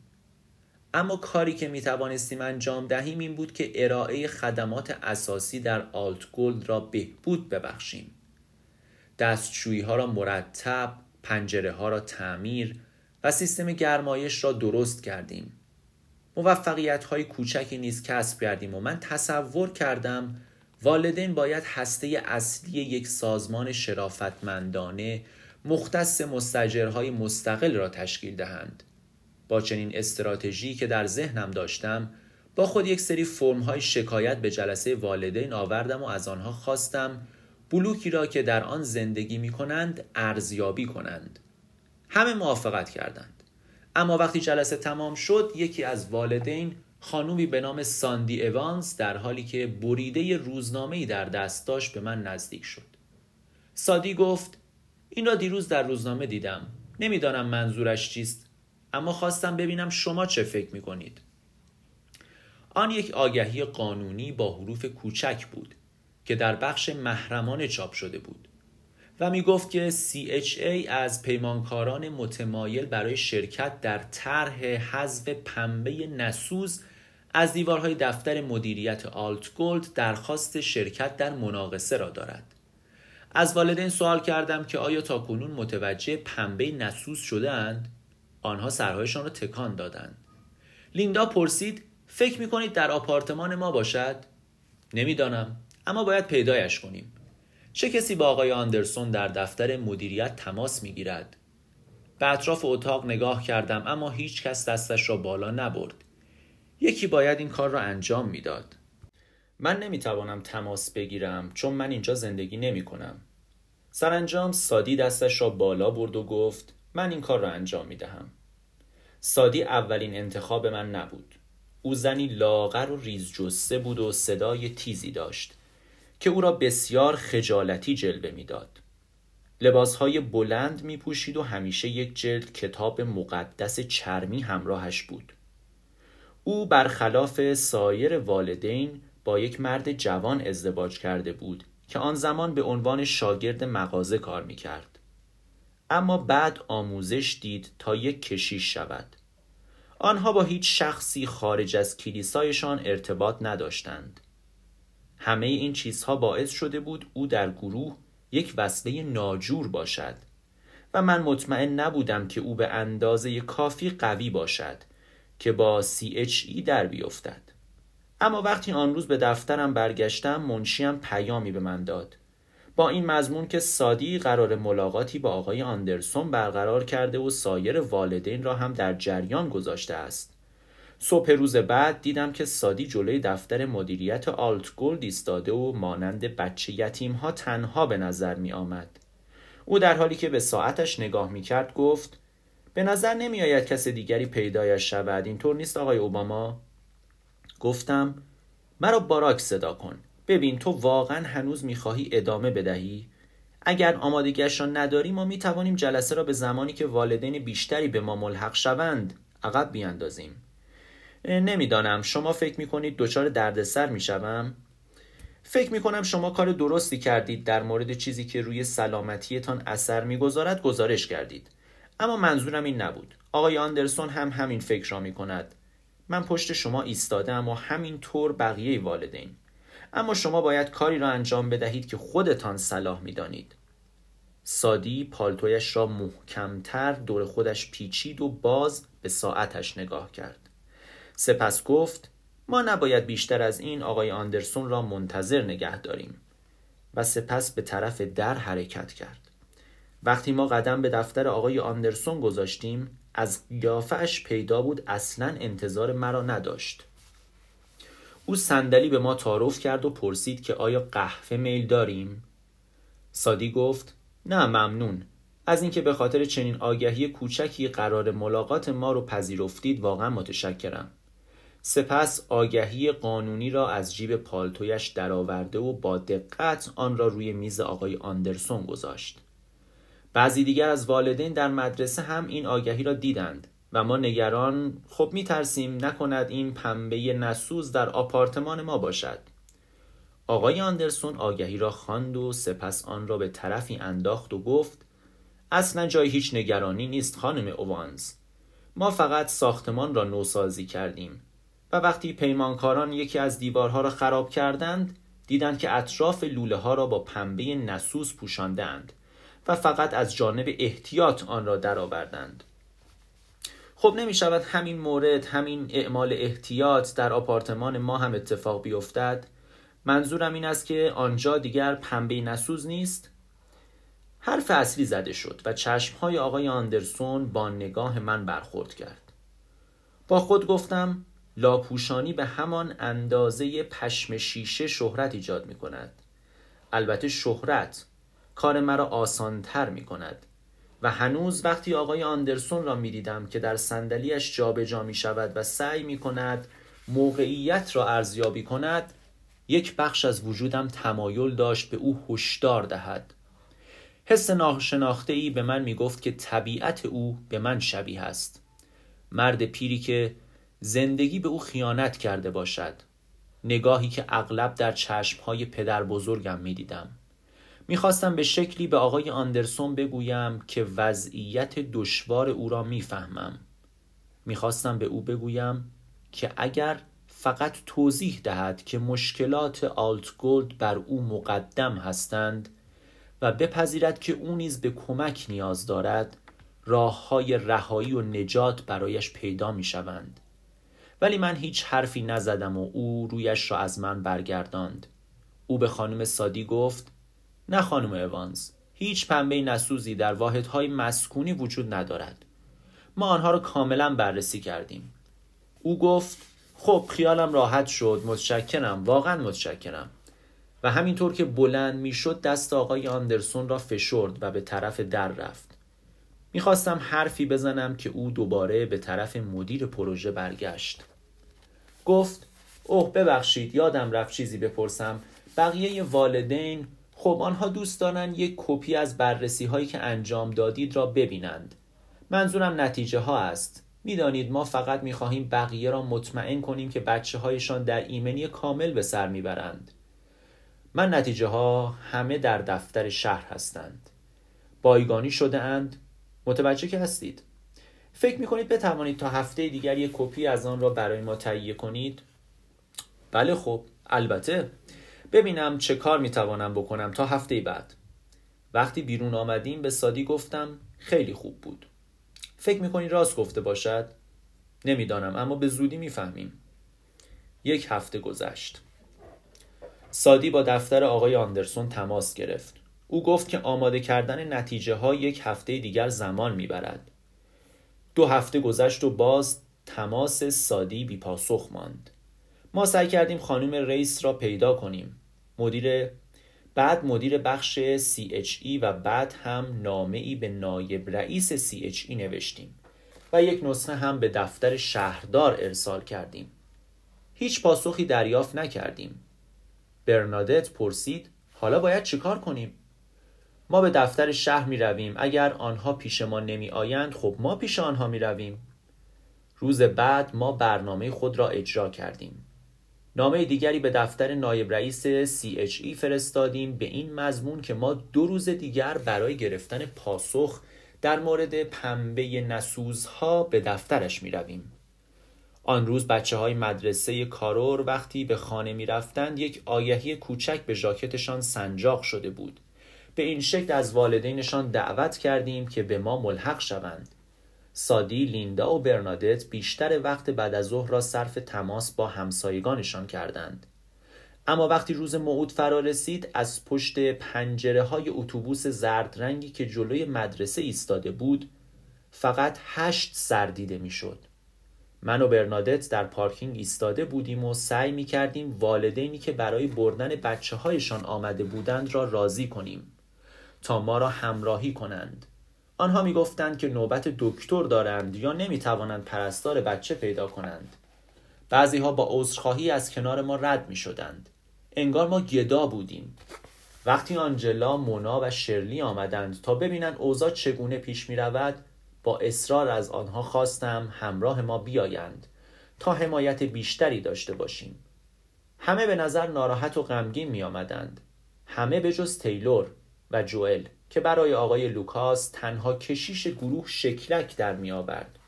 اما کاری که می توانستیم انجام دهیم این بود که ارائه خدمات اساسی در آلت گولد را بهبود ببخشیم. دستشویی ها را مرتب، پنجره ها را تعمیر و سیستم گرمایش را درست کردیم. موفقیت های کوچکی نیز کسب کردیم و من تصور کردم والدین باید هسته اصلی یک سازمان شرافتمندانه مختص مستجرهای مستقل را تشکیل دهند. با چنین استراتژی که در ذهنم داشتم با خود یک سری فرم های شکایت به جلسه والدین آوردم و از آنها خواستم بلوکی را که در آن زندگی می کنند ارزیابی کنند. همه موافقت کردند. اما وقتی جلسه تمام شد یکی از والدین خانومی به نام ساندی اوانز در حالی که بریده روزنامه‌ای در دست داشت به من نزدیک شد. سادی گفت این را دیروز در روزنامه دیدم. نمی‌دانم منظورش چیست اما خواستم ببینم شما چه فکر می کنید. آن یک آگهی قانونی با حروف کوچک بود که در بخش محرمانه چاپ شده بود و می گفت که CHA از پیمانکاران متمایل برای شرکت در طرح حذف پنبه نسوز از دیوارهای دفتر مدیریت آلت گولد درخواست شرکت در مناقصه را دارد. از والدین سوال کردم که آیا تا کنون متوجه پنبه نسوز شده اند؟ آنها سرهایشان را تکان دادند. لیندا پرسید فکر می کنید در آپارتمان ما باشد؟ نمی‌دانم اما باید پیدایش کنیم. چه کسی با آقای آندرسون در دفتر مدیریت تماس می گیرد؟ به اطراف اتاق نگاه کردم اما هیچ کس دستش را بالا نبرد. یکی باید این کار را انجام می‌داد. من نمی توانم تماس بگیرم چون من اینجا زندگی نمی کنم. سرانجام سادی دستش را بالا برد و گفت من این کار را انجام می دهم. سادی اولین انتخاب من نبود. او زنی لاغر و ریز جسه بود و صدای تیزی داشت که او را بسیار خجالتی جلوه می‌داد. لباسهای بلند می پوشید و همیشه یک جلد کتاب مقدس چرمی همراهش بود. او برخلاف سایر والدین با یک مرد جوان ازدواج کرده بود که آن زمان به عنوان شاگرد مغازه کار می کرد. اما بعد آموزش دید تا یک کشیش شود. آنها با هیچ شخصی خارج از کلیسایشان ارتباط نداشتند. همه این چیزها باعث شده بود او در گروه یک وصله ناجور باشد و من مطمئن نبودم که او به اندازه کافی قوی باشد که با CHE در بیفتد. اما وقتی آن روز به دفترم برگشتم منشیم پیامی به من داد با این مضمون که سادی قرار ملاقاتی با آقای آندرسون برقرار کرده و سایر والدین را هم در جریان گذاشته است صبح روز بعد دیدم که سادی جلوی دفتر مدیریت آلت گولد ایستاده و مانند بچه یتیم ها تنها به نظر می آمد. او در حالی که به ساعتش نگاه می کرد گفت به نظر نمی آید کس دیگری پیدایش شود اینطور نیست آقای اوباما؟ گفتم مرا باراک صدا کن ببین تو واقعا هنوز می‌خواهی ادامه بدهی اگر آمادگیش را نداری ما می‌توانیم جلسه را به زمانی که والدین بیشتری به ما ملحق شوند عقب بیاندازیم نمی‌دانم. شما فکر می‌کنید دچار دردسر می‌شوم؟ فکر می‌کنم شما کار درستی کردید. در مورد چیزی که روی سلامتیتان اثر می‌گذارد گزارش کردید. اما منظورم این نبود. آقای آندرسون هم همین فکر را می‌کند. من پشت شما ایستادم و همین طور بقیه والدین. اما شما باید کاری را انجام بدهید که خودتان صلاح می‌دانید. سادی پالتویش را محکمتر دور خودش پیچید و باز به ساعتش نگاه کرد. سپس گفت ما نباید بیشتر از این آقای آندرسون را منتظر نگه داریم. و سپس به طرف در حرکت کرد. وقتی ما قدم به دفتر آقای آندرسون گذاشتیم از قیافش پیدا بود اصلا انتظار مرا نداشت. او صندلی به ما تعارف کرد و پرسید که آیا قهوه میل داریم؟ سادی گفت نه ممنون. از اینکه به خاطر چنین آگهی کوچکی قرار ملاقات ما رو پذیرفتید واقعا متشکرم. سپس آگهی قانونی را از جیب پالتویش درآورده و با دقت آن را روی میز آقای آندرسون گذاشت. بعضی دیگر از والدین در مدرسه هم این آگهی را دیدند و ما نگران خب می ترسیم نکند این پنبه نسوز در آپارتمان ما باشد. آقای آندرسون آگهی را خواند و سپس آن را به طرفی انداخت و گفت اصلا جای هیچ نگرانی نیست خانم اوانز ما فقط ساختمان را نوسازی کردیم. و وقتی پیمانکاران یکی از دیوارها را خراب کردند دیدند که اطراف لوله ها را با پنبه نسوز پوشاندند و فقط از جانب احتیاط آن را درآوردند. خب نمی شود همین مورد همین اعمال احتیاط در آپارتمان ما هم اتفاق بیفتد؟ منظورم این است که آنجا دیگر پنبه نسوز نیست؟ حرف اصلی زده شد و چشمهای آقای آندرسون با نگاه من برخورد کرد. با خود گفتم لاپوشانی به همان اندازه پشم شیشه شهرت ایجاد می کند البته شهرت کار مرا آسانتر می کند و هنوز وقتی آقای آندرسون را می دیدم که در صندلیاش جابجا می شود و سعی می کند موقعیت را ارزیابی کند یک بخش از وجودم تمایل داشت به او هشدار دهد. حس ناشناخته ای به من می گفت که طبیعت او به من شبیه است. مرد پیری که زندگی به او خیانت کرده باشد. نگاهی که اغلب در چشمهای پدر بزرگم می دیدم می‌خواستم به شکلی به آقای آندرسون بگویم که وضعیت دشوار او را می‌فهمم. می‌خواستم به او بگویم که اگر فقط توضیح دهد که مشکلات آلت گولد بر او مقدم هستند و بپذیرد که او نیز به کمک نیاز دارد راه های رهایی و نجات برایش پیدا می شوند. ولی من هیچ حرفی نزدم و او رویش را از من برگرداند. او به خانم سادی گفت نه خانم اوانز هیچ پنبه نسوزی در واحدهای مسکونی وجود ندارد. ما آنها را کاملا بررسی کردیم. او گفت خب خیالم راحت شد متشکرم واقعا متشکرم. و همینطور که بلند می‌شد دست آقای آندرسون را فشرد و به طرف در رفت. می‌خواستم حرفی بزنم که او دوباره به طرف مدیر پروژه برگشت. گفت اوه ببخشید یادم رفت چیزی بپرسم. بقیه والدین خب آنها دوست دارن یک کپی از بررسی هایی که انجام دادید را ببینند. منظورم نتیجه ها است. می‌دانید ما فقط می‌خواهیم بقیه را مطمئن کنیم که بچه هایشان در ایمنی کامل به سر می‌برند. من نتیجه ها همه در دفتر شهر هستند. بایگانی شده اند متوجه که هستید. فکر می‌کنید بتوانید تا هفته دیگر یک کپی از آن را برای ما تهیه کنید؟ بله خب البته. ببینم چه کار می‌توانم بکنم تا هفته بعد. وقتی بیرون آمدیم به سادی گفتم خیلی خوب بود. فکر می‌کنی راست گفته باشد؟ نمی‌دانم اما به زودی می‌فهمیم. یک هفته گذشت. سادی با دفتر آقای آندرسون تماس گرفت. او گفت که آماده کردن نتیجه ها یک هفته دیگر زمان می‌برد. دو هفته گذشت و باز تماس سادی بی پاسخ ماند. ما سعی کردیم خانم رئیس را پیدا کنیم. مدیر بعد مدیر بخش CHE و بعد هم نامه ای به نایب رئیس CHE نوشتیم و یک نسخه هم به دفتر شهردار ارسال کردیم. هیچ پاسخی دریافت نکردیم. برنادت پرسید حالا باید چیکار کنیم؟ ما به دفتر شهر می رویم اگر آنها پیش ما نمی آیند خب ما پیش آنها می رویم روز بعد ما برنامه خود را اجرا کردیم نامه دیگری به دفتر نایب رئیس CHE فرستادیم به این مضمون که ما دو روز دیگر برای گرفتن پاسخ در مورد پنبه نسوزها به دفترش می رویم. آن روز بچه های مدرسه کارور وقتی به خانه می رفتند یک آیهی کوچک به ژاکتشان سنجاق شده بود. به این شکل از والدینشان دعوت کردیم که به ما ملحق شوند. سادی، لیندا و برنادت بیشتر وقت بعد از ظهر را صرف تماس با همسایگانشان کردند. اما وقتی روز موعود فرا رسید از پشت پنجره های اتوبوس زرد رنگی که جلوی مدرسه ایستاده بود فقط هشت سر دیده می‌شد. من و برنادت در پارکینگ ایستاده بودیم و سعی می کردیم والدینی که برای بردن بچه هایشان آمده بودند را راضی کنیم تا ما را همراهی کنند. آنها می‌گفتند که نوبت دکتر دارند یا نمی‌توانند پرستار بچه پیدا کنند. بعضی ها با عذرخواهی از کنار ما رد می شدند. انگار ما گدا بودیم. وقتی آنجلا، مونا و شرلی آمدند تا ببینند اوضاع چگونه پیش می رود با اصرار از آنها خواستم همراه ما بیایند تا حمایت بیشتری داشته باشیم. همه به نظر ناراحت و غمگین می آمدند همه به جز تیلور. و جوئل که برای آقای لوکاس تنها کشیش گروه شکلک در می آورد.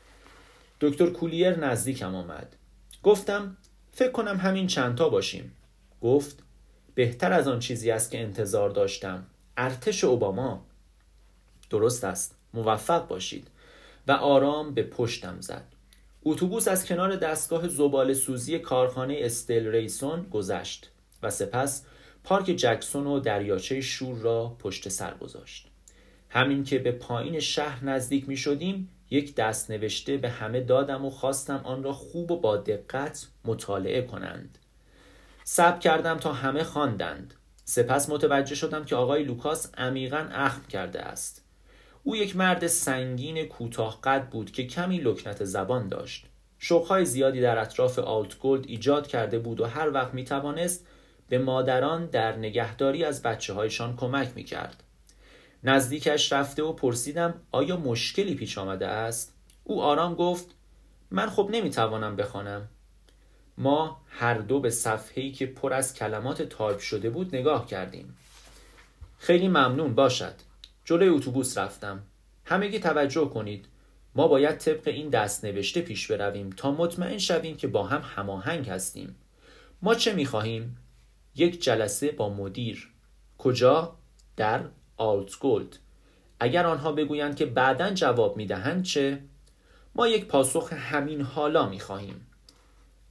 دکتر کولیر نزدیکم آمد. گفتم فکر کنم همین چندتا باشیم. گفت بهتر از آن چیزی است که انتظار داشتم. ارتش اوباما. درست است. موفق باشید. و آرام به پشتم زد. اتوبوس از کنار دستگاه زبال سوزی کارخانه استل ریسون گذشت و سپس پارک جکسون و دریاچه شور را پشت سر گذاشت. همین که به پایین شهر نزدیک می شدیم یک دست نوشته به همه دادم و خواستم آن را خوب و با دقت مطالعه کنند. سب کردم تا همه خواندند. سپس متوجه شدم که آقای لوکاس عمیقا اخم کرده است. او یک مرد سنگین کوتاه قد بود که کمی لکنت زبان داشت. شوقهای زیادی در اطراف آلت گولد ایجاد کرده بود و هر وقت می توانست به مادران در نگهداری از بچه هایشان کمک می کرد. نزدیکش رفته و پرسیدم آیا مشکلی پیش آمده است؟ او آرام گفت من خب نمی توانم بخوانم. ما هر دو به صفحه‌ای که پر از کلمات تایپ شده بود نگاه کردیم. خیلی ممنون باشد. جلوی اتوبوس رفتم. همگی توجه کنید. ما باید طبق این دست نوشته پیش برویم تا مطمئن شویم که با هم هماهنگ هستیم. ما چه می خواهیم؟ یک جلسه با مدیر. کجا؟ در آلت گولد. اگر آنها بگویند که بعدا جواب می دهند چه؟ ما یک پاسخ همین حالا می خواهیم.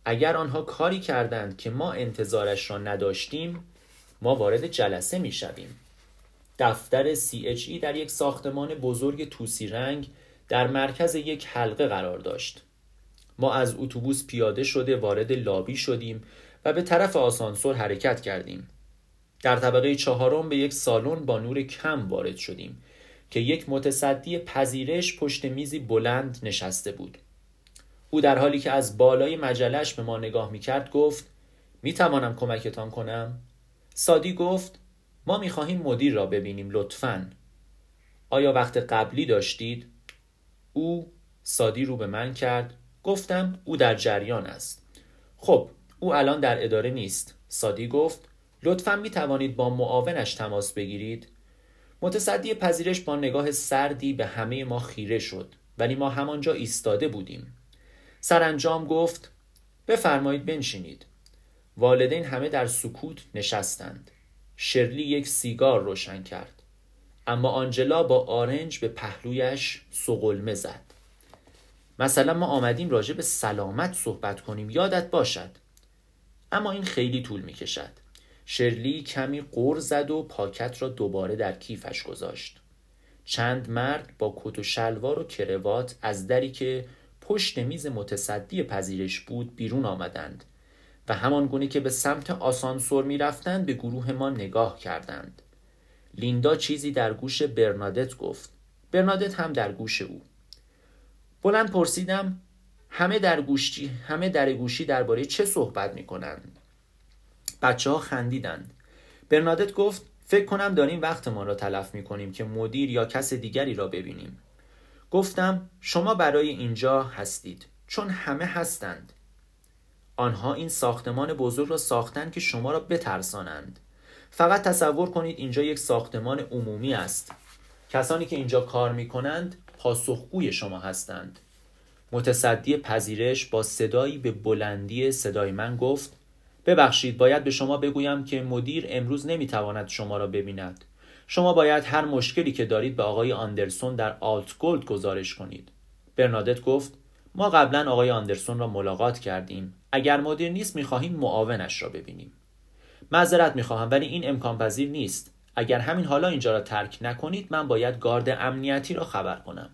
اگر آنها کاری کردند که ما انتظارش را نداشتیم ما وارد جلسه می شویم. دفتر CHE در یک ساختمان بزرگ توسی رنگ در مرکز یک حلقه قرار داشت. ما از اتوبوس پیاده شده وارد لابی شدیم و به طرف آسانسور حرکت کردیم. در طبقه چهارم به یک سالن با نور کم وارد شدیم که یک متصدی پذیرش پشت میزی بلند نشسته بود. او در حالی که از بالای مجلش به ما نگاه می کرد گفت می توانم کمکتان کنم؟ سادی گفت ما می خواهیم مدیر را ببینیم لطفا. آیا وقت قبلی داشتید؟ او سادی رو به من کرد گفتم او در جریان است. خب او الان در اداره نیست. سادی گفت لطفا می توانید با معاونش تماس بگیرید؟ متصدی پذیرش با نگاه سردی به همه ما خیره شد ولی ما همانجا ایستاده بودیم. سرانجام گفت بفرمایید بنشینید والدین همه در سکوت نشستند شرلی یک سیگار روشن کرد اما آنجلا با آرنج به پهلویش سقلمه زد مثلا ما آمدیم راجع به سلامت صحبت کنیم یادت باشد اما این خیلی طول می کشد شرلی کمی قور زد و پاکت را دوباره در کیفش گذاشت چند مرد با کت و شلوار و کروات از دری که پشت میز متصدی پذیرش بود بیرون آمدند و همان گونه که به سمت آسانسور می رفتند به گروه ما نگاه کردند. لیندا چیزی در گوش برنادت گفت. برنادت هم در گوش او. بلند پرسیدم همه در گوشی همه در گوشی درباره چه صحبت می کنند؟ بچه ها خندیدند. برنادت گفت فکر کنم داریم وقتمان را تلف می کنیم که مدیر یا کس دیگری را ببینیم. گفتم شما برای اینجا هستید چون همه هستند آنها این ساختمان بزرگ را ساختند که شما را بترسانند فقط تصور کنید اینجا یک ساختمان عمومی است کسانی که اینجا کار می کنند پاسخگوی شما هستند متصدی پذیرش با صدایی به بلندی صدای من گفت ببخشید باید به شما بگویم که مدیر امروز نمی‌تواند شما را ببیند شما باید هر مشکلی که دارید به آقای آندرسون در آلت گولد گزارش کنید. برنادت گفت ما قبلا آقای آندرسون را ملاقات کردیم. اگر مدیر نیست می‌خواهیم معاونش را ببینیم. معذرت می‌خواهم ولی این امکان پذیر نیست. اگر همین حالا اینجا را ترک نکنید من باید گارد امنیتی را خبر کنم.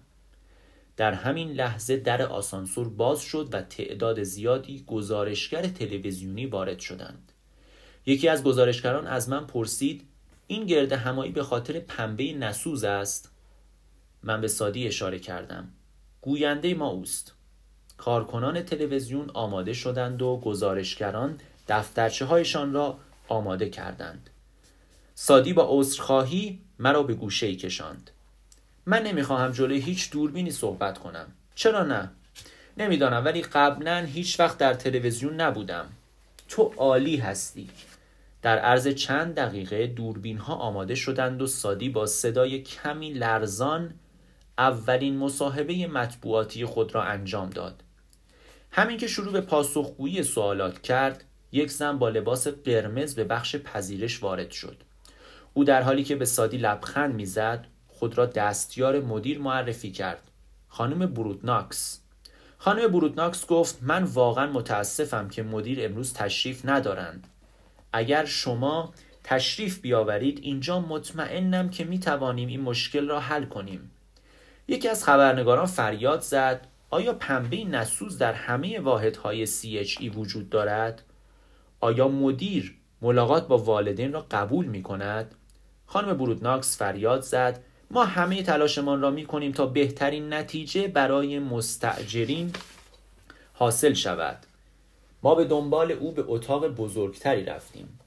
در همین لحظه در آسانسور باز شد و تعداد زیادی گزارشگر تلویزیونی وارد شدند. یکی از گزارشگران از من پرسید این گرد همایی به خاطر پنبه نسوز است؟ من به سادی اشاره کردم. گوینده ما اوست. کارکنان تلویزیون آماده شدند و گزارشگران دفترچه هایشان را آماده کردند. سادی با عذرخواهی مرا به گوشه ای کشاند. من نمی‌خواهم جلوی هیچ دوربینی صحبت کنم چرا نه نمی‌دانم ولی قبلا هیچ وقت در تلویزیون نبودم تو عالی هستی در عرض چند دقیقه دوربین ها آماده شدند و سادی با صدای کمی لرزان اولین مصاحبه مطبوعاتی خود را انجام داد. همین که شروع به پاسخگویی سوالات کرد، یک زن با لباس قرمز به بخش پذیرش وارد شد. او در حالی که به سادی لبخند می‌زد، خود را دستیار مدیر معرفی کرد. خانم برودناکس خانم برودناکس گفت من واقعا متاسفم که مدیر امروز تشریف ندارند. اگر شما تشریف بیاورید اینجا مطمئنم که می توانیم این مشکل را حل کنیم یکی از خبرنگاران فریاد زد آیا پنبه نسوز در همه واحدهای CHE وجود دارد؟ آیا مدیر ملاقات با والدین را قبول می کند؟ خانم برودناکس فریاد زد ما همه تلاشمان را می کنیم تا بهترین نتیجه برای مستعجرین حاصل شود. ما به دنبال او به اتاق بزرگتری رفتیم.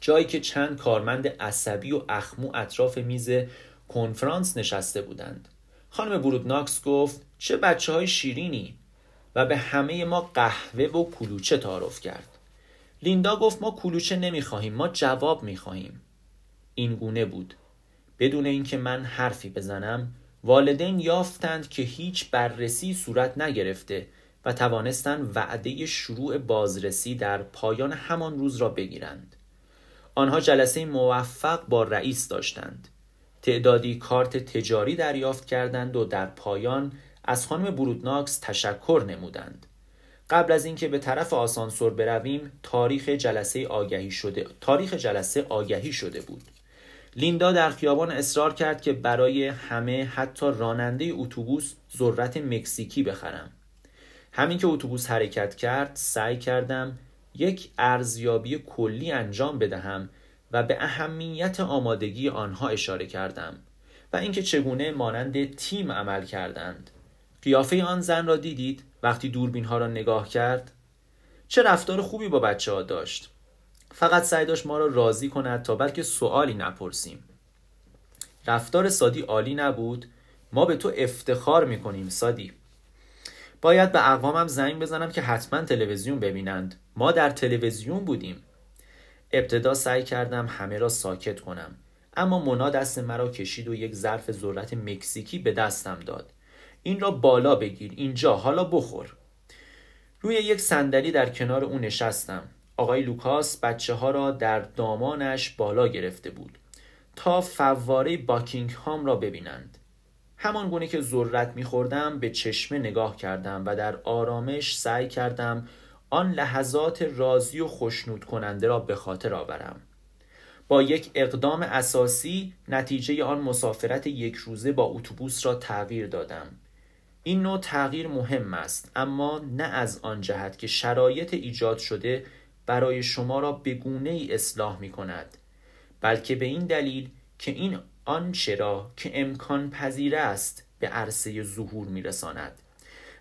جایی که چند کارمند عصبی و اخمو اطراف میز کنفرانس نشسته بودند. خانم برودناکس گفت چه بچه های شیرینی. و به همه ما قهوه و کلوچه تعارف کرد. لیندا گفت ما کلوچه نمی‌خواهیم ما جواب می‌خواهیم. این گونه بود. بدون اینکه من حرفی بزنم والدین یافتند که هیچ بررسی صورت نگرفته و توانستند وعده شروع بازرسی در پایان همان روز را بگیرند. آنها جلسه موفق با رئیس داشتند. تعدادی کارت تجاری دریافت کردند و در پایان از خانم برودناکس تشکر نمودند. قبل از اینکه به طرف آسانسور برویم تاریخ جلسه آگهی شده تاریخ جلسه آگهی شده بود. لیندا در خیابان اصرار کرد که برای همه حتی راننده اتوبوس ذرت مکزیکی بخرم. همین که اتوبوس حرکت کرد سعی کردم یک ارزیابی کلی انجام بدهم و به اهمیت آمادگی آنها اشاره کردم و اینکه چگونه مانند تیم عمل کردند. قیافه آن زن را دیدید؟ وقتی دوربین ها را نگاه کرد چه رفتار خوبی با بچه ها داشت. فقط سعی داشت ما را راضی کند تا بلکه سوالی نپرسیم. رفتار سادی عالی نبود. ما به تو افتخار می‌کنیم سادی. باید به اقوامم زنگ بزنم که حتما تلویزیون ببینند. ما در تلویزیون بودیم. ابتدا سعی کردم همه را ساکت کنم. اما مونا دست مرا کشید و یک ظرف ذرت مکزیکی به دستم داد. این را بالا بگیر. اینجا. حالا بخور. روی یک صندلی در کنار او نشستم. آقای لوکاس بچه ها را در دامانش بالا گرفته بود تا فواره باکینگهام را ببینند. همان گونه که ذرت میخوردم به چشمه نگاه کردم و در آرامش سعی کردم آن لحظات راضی و خشنود کننده را به خاطر آورم. با یک اقدام اساسی نتیجه آن مسافرت یک روزه با اتوبوس را تغییر دادم. این نوع تغییر مهم است اما نه از آن جهت که شرایط ایجاد شده برای شما را به گونه ای اصلاح می کند بلکه به این دلیل که این آنچه را که امکان پذیر است به عرصه ظهور می رساند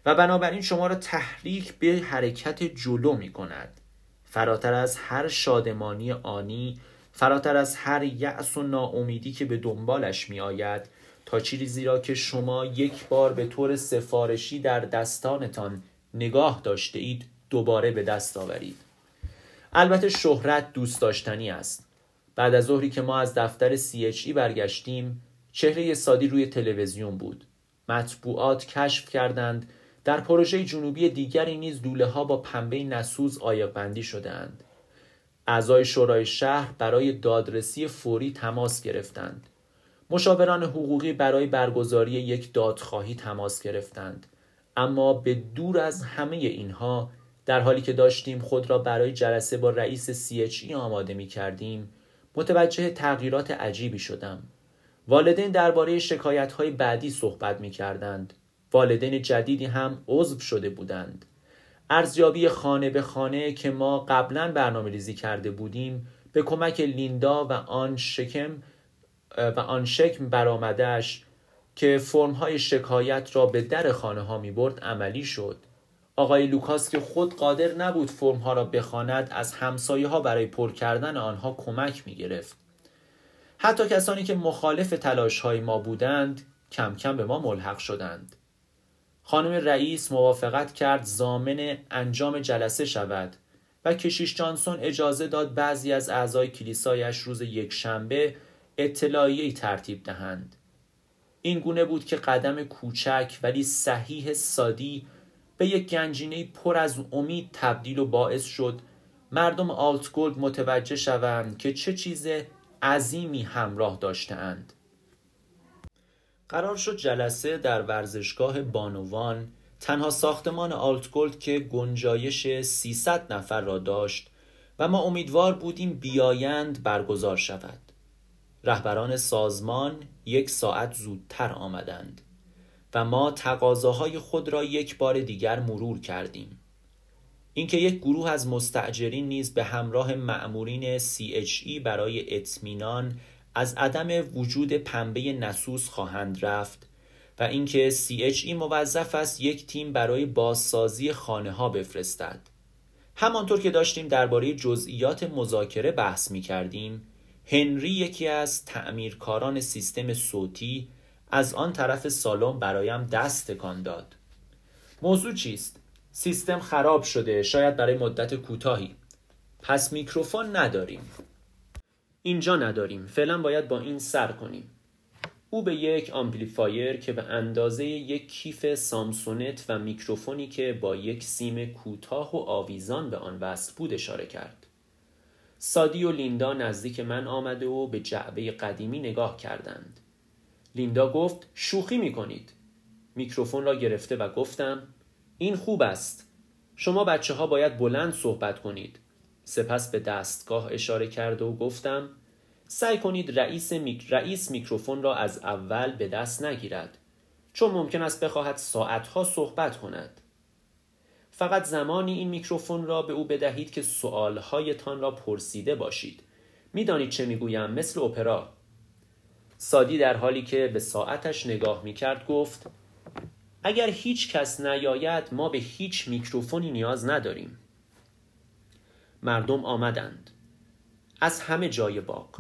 و بنابراین شما را تحریک به حرکت جلو می کند فراتر از هر شادمانی آنی فراتر از هر یأس و ناامیدی که به دنبالش می آید تا چیزی را که شما یک بار به طور سفارشی در دستانتان نگاه داشته اید دوباره به دست آورید. البته شهرت دوست داشتنی است. بعد از ظهری که ما از دفتر CHE برگشتیم چهره سادی روی تلویزیون بود. مطبوعات کشف کردند. در پروژه جنوبی دیگری نیز دوله ها با پنبه نسوز آیق بندی شدهاند. اعضای شورای شهر برای دادرسی فوری تماس گرفتند. مشاوران حقوقی برای برگزاری یک دادخواهی تماس گرفتند. اما به دور از همه اینها در حالی که داشتیم خود را برای جلسه با رئیس CHE آماده می کردیم متوجه تغییرات عجیبی شدم. والدین درباره شکایت های بعدی صحبت می کردند والدین جدیدی هم عضو شده بودند. ارزیابی خانه به خانه که ما قبلا برنامه ریزی کرده بودیم به کمک لیندا و آن شکم و آن شکم برآمدش که فرمهای شکایت را به در خانه ها می برد عملی شد. آقای لوکاس که خود قادر نبود فرمها را بخواند از همسایه ها برای پر کردن آنها کمک می گرفت حتی کسانی که مخالف تلاش های ما بودند کم کم به ما ملحق شدند. خانم رئیس موافقت کرد زامن انجام جلسه شود و کشیش جانسون اجازه داد بعضی از اعضای کلیسایش روز یک شنبه اطلاعیه‌ای ترتیب دهند. این گونه بود که قدم کوچک ولی صحیح سادی به یک گنجینه پر از امید تبدیل و باعث شد مردم آلتگولد متوجه شوند که چه چیز عظیمی همراه داشتهاند. قرار شد جلسه در ورزشگاه بانوان تنها ساختمان آلتگولد که گنجایش 300 نفر را داشت و ما امیدوار بودیم بیایند برگزار شود. رهبران سازمان یک ساعت زودتر آمدند. و ما تقاضاهای خود را یک بار دیگر مرور کردیم اینکه یک گروه از مستعجرین نیز به همراه مأمورین CHE برای اطمینان از عدم وجود پنبه نسوس خواهند رفت و اینکه CHE موظف است یک تیم برای بازسازی خانه ها بفرستد. همانطور که داشتیم درباره جزئیات مذاکره بحث می کردیم، هنری یکی از تعمیرکاران سیستم صوتی از آن طرف سالن برایم دست تکان داد. موضوع چیست؟ سیستم خراب شده شاید برای مدت کوتاهی. پس میکروفون نداریم. اینجا نداریم. فعلا باید با این سر کنیم. او به یک آمپلیفایر که به اندازه یک کیف سامسونت و میکروفونی که با یک سیم کوتاه و آویزان به آن وصل بود اشاره کرد. سادی و لیندا نزدیک من آمده و به جعبه قدیمی نگاه کردند. لیندا گفت شوخی می کنید. میکروفون را گرفته و گفتم این خوب است. شما بچه ها باید بلند صحبت کنید. سپس به دستگاه اشاره کرد و گفتم سعی کنید رئیس, میک... رئیس میکروفون را از اول به دست نگیرد چون ممکن است بخواهد ساعتها صحبت کند فقط زمانی این میکروفون را به او بدهید که سؤالهایتان را پرسیده باشید می‌دانید چه می‌گویم مثل اپرا سادی در حالی که به ساعتش نگاه می‌کرد گفت اگر هیچ کس نیاید ما به هیچ میکروفونی نیاز نداریم. مردم آمدند. از همه جای باغ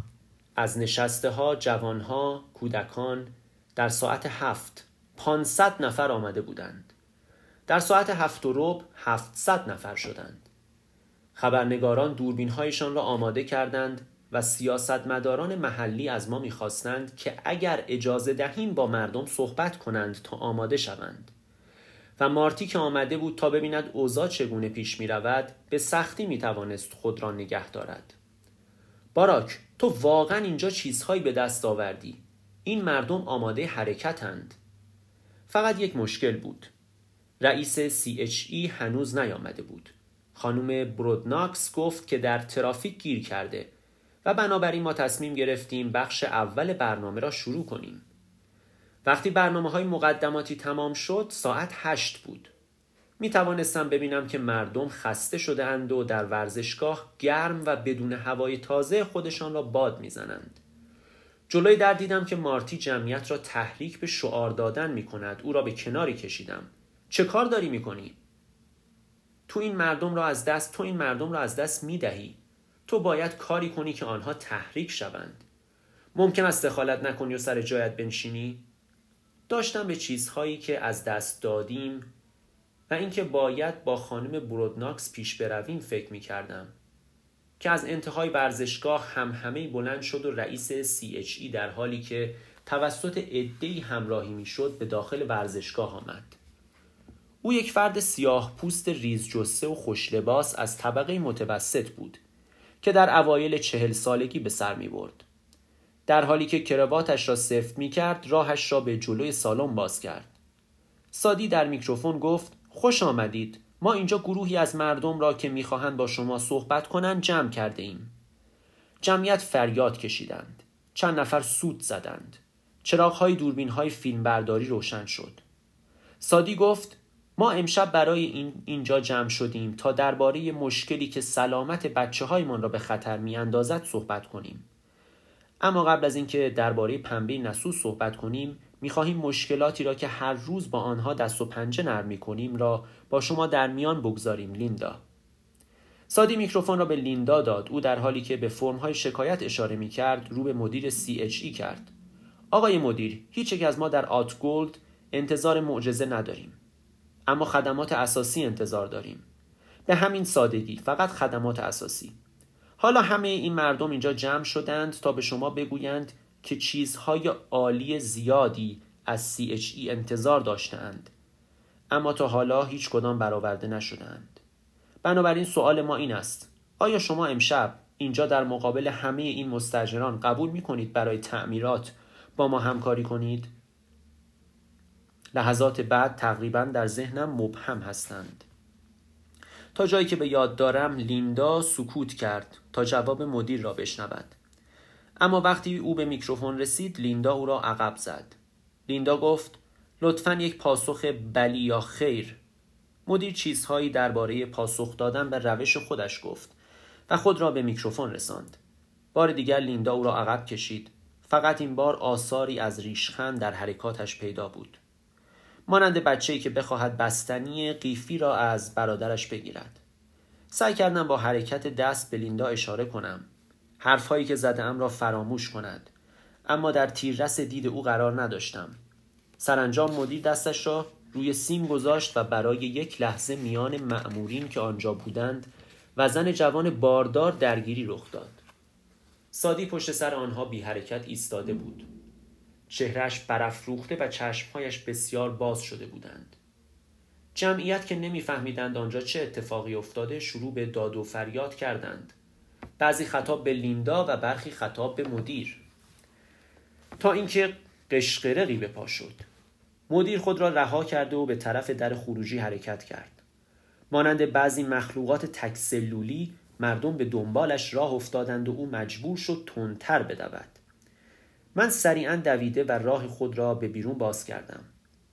از نشسته ها جوان ها کودکان در ساعت هفت پانصد نفر آمده بودند. در ساعت هفت و رب هفتصد نفر شدند. خبرنگاران دوربین هایشان را آماده کردند و سیاستمداران محلی از ما می‌خواستند که اگر اجازه دهیم با مردم صحبت کنند تا آماده شوند. و مارتی که آمده بود تا ببیند اوضاع چگونه پیش می رود به سختی می توانست خود را نگه دارد. باراک تو واقعا اینجا چیزهایی به دست آوردی. این مردم آماده حرکتند فقط یک مشکل بود. رئیس CHE هنوز نیامده بود. خانم برودناکس گفت که در ترافیک گیر کرده. و بنابراین ما تصمیم گرفتیم بخش اول برنامه را شروع کنیم وقتی برنامه های مقدماتی تمام شد ساعت هشت بود می توانستم ببینم که مردم خسته شده اند و در ورزشگاه گرم و بدون هوای تازه خودشان را باد می‌زنند. جلوی در دیدم که مارتی جمعیت را تحریک به شعار دادن می کند. او را به کناری کشیدم. چه کار داری می کنی؟ تو این مردم را از دست تو این مردم را از دست می دهی. تو باید کاری کنی که آنها تحریک شوند. ممکن است دخالت نکنی و سر جایت بنشینی؟ داشتم به چیزهایی که از دست دادیم و اینکه باید با خانم برودناکس پیش برویم فکر می کردم. که از انتهای ورزشگاه هم همه بلند شد و رئیس CHE در حالی که توسط عدهای همراهی می شد به داخل ورزشگاه آمد. او یک فرد سیاه پوست ریز جسه و خوش لباس از طبقه متوسط بود که در اوایل چهل سالگی به سر می برد. در حالی که کرواتش را سفت می کرد راهش را به جلوی سالن باز کرد. سادی در میکروفون گفت خوش آمدید. ما اینجا گروهی از مردم را که می‌خواهند با شما صحبت کنند جمع کرده ایم. جمعیت فریاد کشیدند. چند نفر سود زدند. چراغهای دوربین های فیلم برداری روشن شد. سادی گفت ما امشب برای این اینجا جمع شدیم تا درباره مشکلی که سلامت بچه هایمان را به خطر می اندازد صحبت کنیم. اما قبل از اینکه درباره پنبه نسوس صحبت کنیم می‌خواهیم مشکلاتی را که هر روز با آنها دست و پنجه نرم می‌کنیم را با شما در میان بگذاریم لیندا. سادی میکروفون را به لیندا داد. او در حالی که به فرمهای شکایت اشاره می‌کرد رو به مدیر CHE کرد. آقای مدیر هیچ یک از ما در آت گولد انتظار معجزه نداریم. اما خدمات اساسی انتظار داریم. به همین سادگی فقط خدمات اساسی. حالا همه این مردم اینجا جمع شدند تا به شما بگویند که چیزهای عالی زیادی از CHE انتظار داشتند اما تا حالا هیچ کدام برآورده نشدند بنابراین سوال ما این است. آیا شما امشب اینجا در مقابل همه این مستجران قبول می کنید برای تعمیرات با ما همکاری کنید؟ لحظات بعد تقریبا در ذهنم مبهم هستند. تا جایی که به یاد دارم لیندا سکوت کرد تا جواب مدیر را بشنود. اما وقتی او به میکروفون رسید لیندا او را عقب زد. لیندا گفت لطفا یک پاسخ بلی یا خیر. مدیر چیزهایی درباره پاسخ دادن به روش خودش گفت و خود را به میکروفون رساند. بار دیگر لیندا او را عقب کشید. فقط این بار آثاری از ریشخند در حرکاتش پیدا بود. مانند بچه‌ای که بخواهد بستنی قیفی را از برادرش بگیرد. سعی کردم با حرکت دست به لیندا اشاره کنم. حرفهایی که زدم را فراموش کند. اما در تیررس دید او قرار نداشتم. سرانجام مدیر دستش را روی سیم گذاشت و برای یک لحظه میان مأمورین که آنجا بودند و زن جوان باردار درگیری رخ داد. سادی پشت سر آنها بی حرکت ایستاده بود. چهرش برافروخته و چشمهایش بسیار باز شده بودند. جمعیت که نمیفهمیدند آنجا چه اتفاقی افتاده شروع به داد و فریاد کردند. بعضی خطاب به لیندا و برخی خطاب به مدیر. تا اینکه قشقرقی به پا شد. مدیر خود را رها کرده و به طرف در خروجی حرکت کرد. مانند بعضی مخلوقات تکسلولی مردم به دنبالش راه افتادند و او مجبور شد تندتر بدود. من سریعا دویده و راه خود را به بیرون باز کردم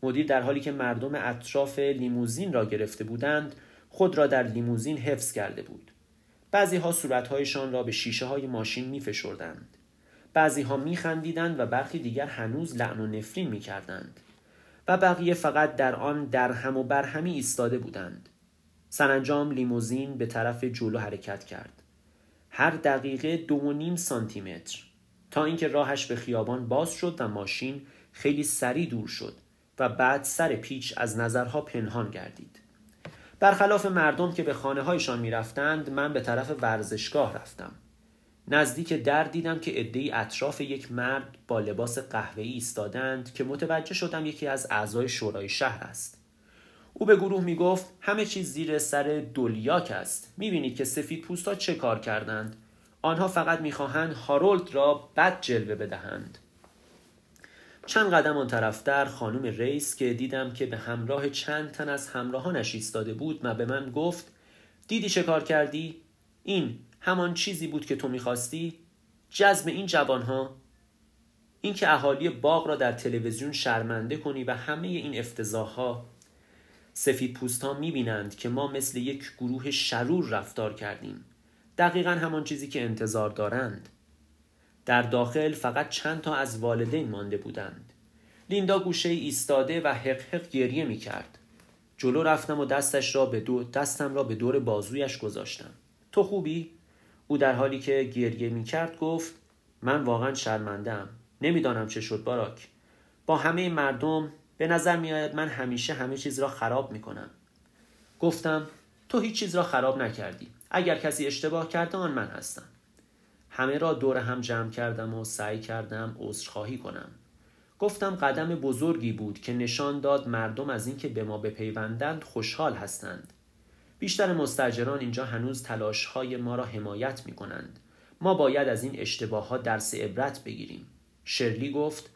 مدیر در حالی که مردم اطراف لیموزین را گرفته بودند خود را در لیموزین حفظ کرده بود بعضی ها صورتهایشان را به شیشه های ماشین می فشردند. بعضی ها می خندیدند و برخی دیگر هنوز لعن و نفرین می کردند. و بقیه فقط در آن درهم و برهمی ایستاده بودند. سرانجام لیموزین به طرف جلو حرکت کرد. هر دقیقه دو و نیم سانتی متر تا اینکه راهش به خیابان باز شد و ماشین خیلی سریع دور شد و بعد سر پیچ از نظرها پنهان گردید. برخلاف مردم که به خانه هایشان می رفتند من به طرف ورزشگاه رفتم. نزدیک در دیدم که عدهای اطراف یک مرد با لباس قهوه‌ای ایستادند که متوجه شدم یکی از اعضای شورای شهر است. او به گروه می گفت همه چیز زیر سر دولیاک است. می بینید که سفید پوستا چه کار کردند. آنها فقط می‌خواهند هارولد را بد جلوه بدهند. چند قدم آن طرفتر خانم ریس که دیدم که به همراه چند تن از همراهانش ایستاده بود و به من گفت دیدی چه کار کردی؟ این همان چیزی بود که تو می‌خواستی؟ جذب این جوانها این که اهالی باغ را در تلویزیون شرمنده کنی و همه این افتضاحها سفید پوست ها می‌بینند که ما مثل یک گروه شرور رفتار کردیم دقیقا همان چیزی که انتظار دارند در داخل فقط چند تا از والدین مانده بودند لیندا گوشه ایستاده و حق حق گریه می کرد. جلو رفتم و دستش را به دو دستم را به دور بازویش گذاشتم. تو خوبی؟ او در حالی که گریه می کرد گفت من واقعا شرمندم. نمی‌دانم چه شد باراک. با همه مردم به نظر می آید من همیشه همه چیز را خراب می کنم. گفتم تو هیچ چیز را خراب نکردی. اگر کسی اشتباه کرده آن من هستم. همه را دور هم جمع کردم و سعی کردم عذرخواهی کنم. گفتم قدم بزرگی بود که نشان داد مردم از اینکه به ما بپیوندند خوشحال هستند. بیشتر مستجران اینجا هنوز تلاش های ما را حمایت می کنند ما باید از این اشتباهات درس عبرت بگیریم. شرلی گفت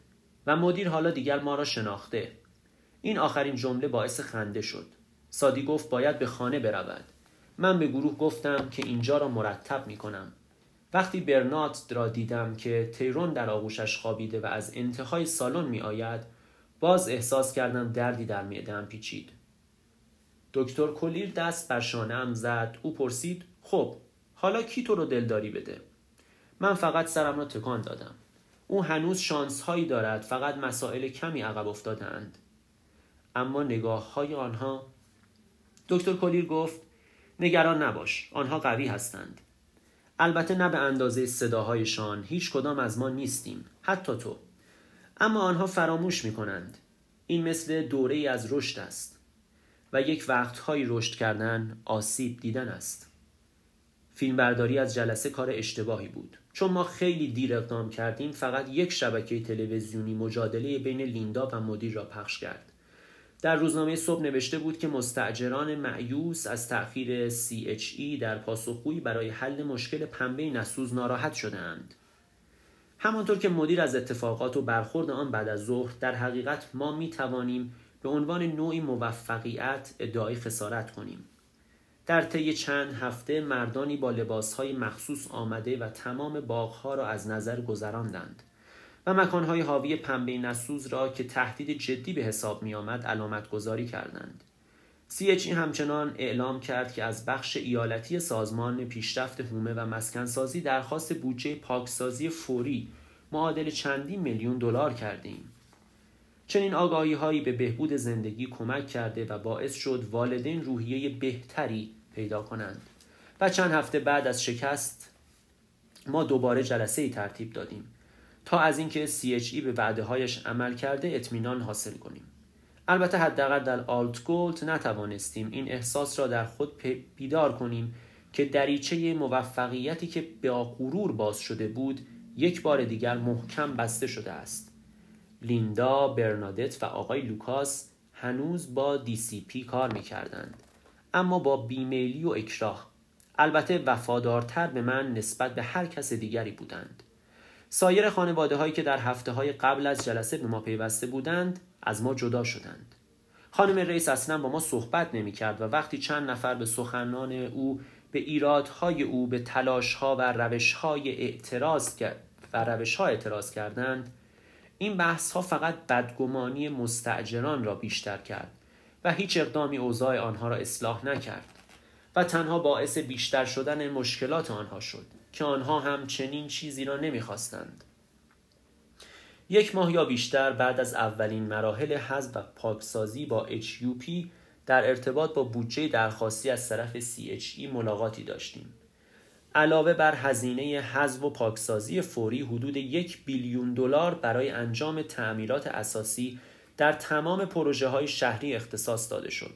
و مدیر حالا دیگر ما را شناخته. این آخرین جمله باعث خنده شد. سادی گفت باید به خانه برود. من به گروه گفتم که اینجا را مرتب می کنم وقتی برنات را دیدم که تیرون در آغوشش خوابیده و از انتهای سالن می آید باز احساس کردم دردی در معدهام پیچید. دکتر کلیر دست بر شانهام زد. او پرسید خب حالا کی تو رو دلداری بده؟ من فقط سرم را تکان دادم. او هنوز شانس هایی دارد فقط مسائل کمی عقب افتادند اما نگاه های آنها دکتر کلیر گفت نگران نباش آنها قوی هستند. البته نه به اندازه صداهایشان هیچ کدام از ما نیستیم حتی تو. اما آنها فراموش می کنند این مثل دوره از رشد است و یک وقتهایی رشد کردن آسیب دیدن است. فیلمبرداری از جلسه کار اشتباهی بود. چون ما خیلی دیر اقدام کردیم فقط یک شبکه تلویزیونی مجادله بین لیندا و مدیر را پخش کرد. در روزنامه صبح نوشته بود که مستعجران معیوس از تأخیر CHE در پاسخگویی برای حل مشکل پنبه نسوز ناراحت شدهاند. همانطور که مدیر از اتفاقات و برخورد آن بعد از ظهر در حقیقت ما می توانیم به عنوان نوعی موفقیت ادعای خسارت کنیم. در طی چند هفته مردانی با لباسهای مخصوص آمده و تمام باغها را از نظر گذراندند. و مکانهای حاوی پنبه نسوز را که تهدید جدی به حساب می آمد علامت گذاری کردند. CHE همچنان اعلام کرد که از بخش ایالتی سازمان پیشرفت هومه و مسکنسازی درخواست بودجه پاکسازی فوری معادل چندین میلیون دلار کردیم. چنین آگاهی هایی به بهبود زندگی کمک کرده و باعث شد والدین روحیه بهتری پیدا کنند و چند هفته بعد از شکست ما دوباره جلسه ای ترتیب دادیم تا از اینکه CHE به وعده هایش عمل کرده اطمینان حاصل کنیم. البته حداقل در آلت گولد نتوانستیم این احساس را در خود بیدار کنیم که دریچه موفقیتی که به غرور باز شده بود یک بار دیگر محکم بسته شده است. لیندا، برنادت و آقای لوکاس هنوز با DCP کار می کردند. اما با بیمیلی و اکراه. البته وفادارتر به من نسبت به هر کس دیگری بودند. سایر خانواده هایی که در هفته های قبل از جلسه به ما پیوسته بودند از ما جدا شدند. خانم رئیس اصلا با ما صحبت نمی کرد و وقتی چند نفر به سخنان او به ایرادهای او به تلاشها و روشهای اعتراض و روشها اعتراض کردند این بحث ها فقط بدگمانی مستعجران را بیشتر کرد و هیچ اقدامی اوضاع آنها را اصلاح نکرد و تنها باعث بیشتر شدن مشکلات آنها شد. که آنها هم چنین چیزی را نمی‌خواستند. یک ماه یا بیشتر بعد از اولین مراحل حذف و پاکسازی با HUP در ارتباط با بودجه درخواستی از طرف CHE ملاقاتی داشتیم. علاوه بر هزینه حذف و پاکسازی فوری حدود یک بیلیون دلار برای انجام تعمیرات اساسی در تمام پروژه های شهری اختصاص داده شد.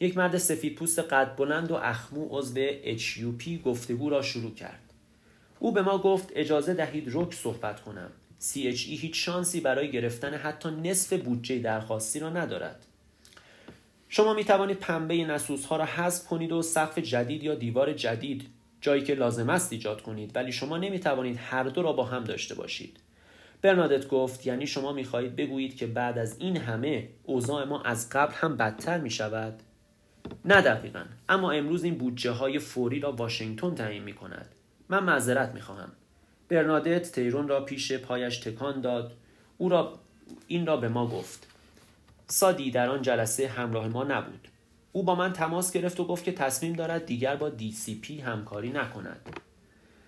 یک مرد سفید پوست قد بلند و اخمو عضو HUP گفتگو را شروع کرد. او به ما گفت اجازه دهید رک صحبت کنم. CHE هیچ شانسی برای گرفتن حتی نصف بودجه درخواستی را ندارد. شما می توانید پنبه نسوس ها را حذف کنید و سقف جدید یا دیوار جدید جایی که لازم است ایجاد کنید ولی شما نمی توانید هر دو را با هم داشته باشید. برنادت گفت یعنی شما می خواهید بگویید که بعد از این همه اوضاع ما از قبل هم بدتر می شود؟ نه دقیقا اما امروز این بودجه های فوری را واشنگتن تعیین می کند من معذرت می خواهم برنادت تیرون را پیش پایش تکان داد. او را این را به ما گفت. سادی در آن جلسه همراه ما نبود. او با من تماس گرفت و گفت که تصمیم دارد دیگر با پی همکاری نکند.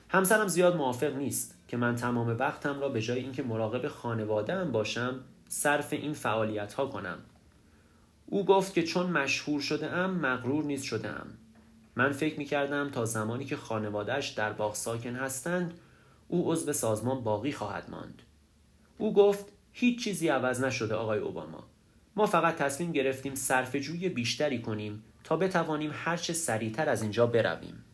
همسرم زیاد موافق نیست که من تمام وقتم را به جای اینکه مراقب خانواده باشم صرف این فعالیت ها کنم. او گفت که چون مشهور شده ام مغرور نیز شده ام من فکر می کردم تا زمانی که خانوادهش در باغ ساکن هستند او عضو سازمان باقی خواهد ماند. او گفت هیچ چیزی عوض نشده آقای اوباما. ما فقط تصمیم گرفتیم صرف جوی بیشتری کنیم تا بتوانیم هرچه سریعتر از اینجا برویم.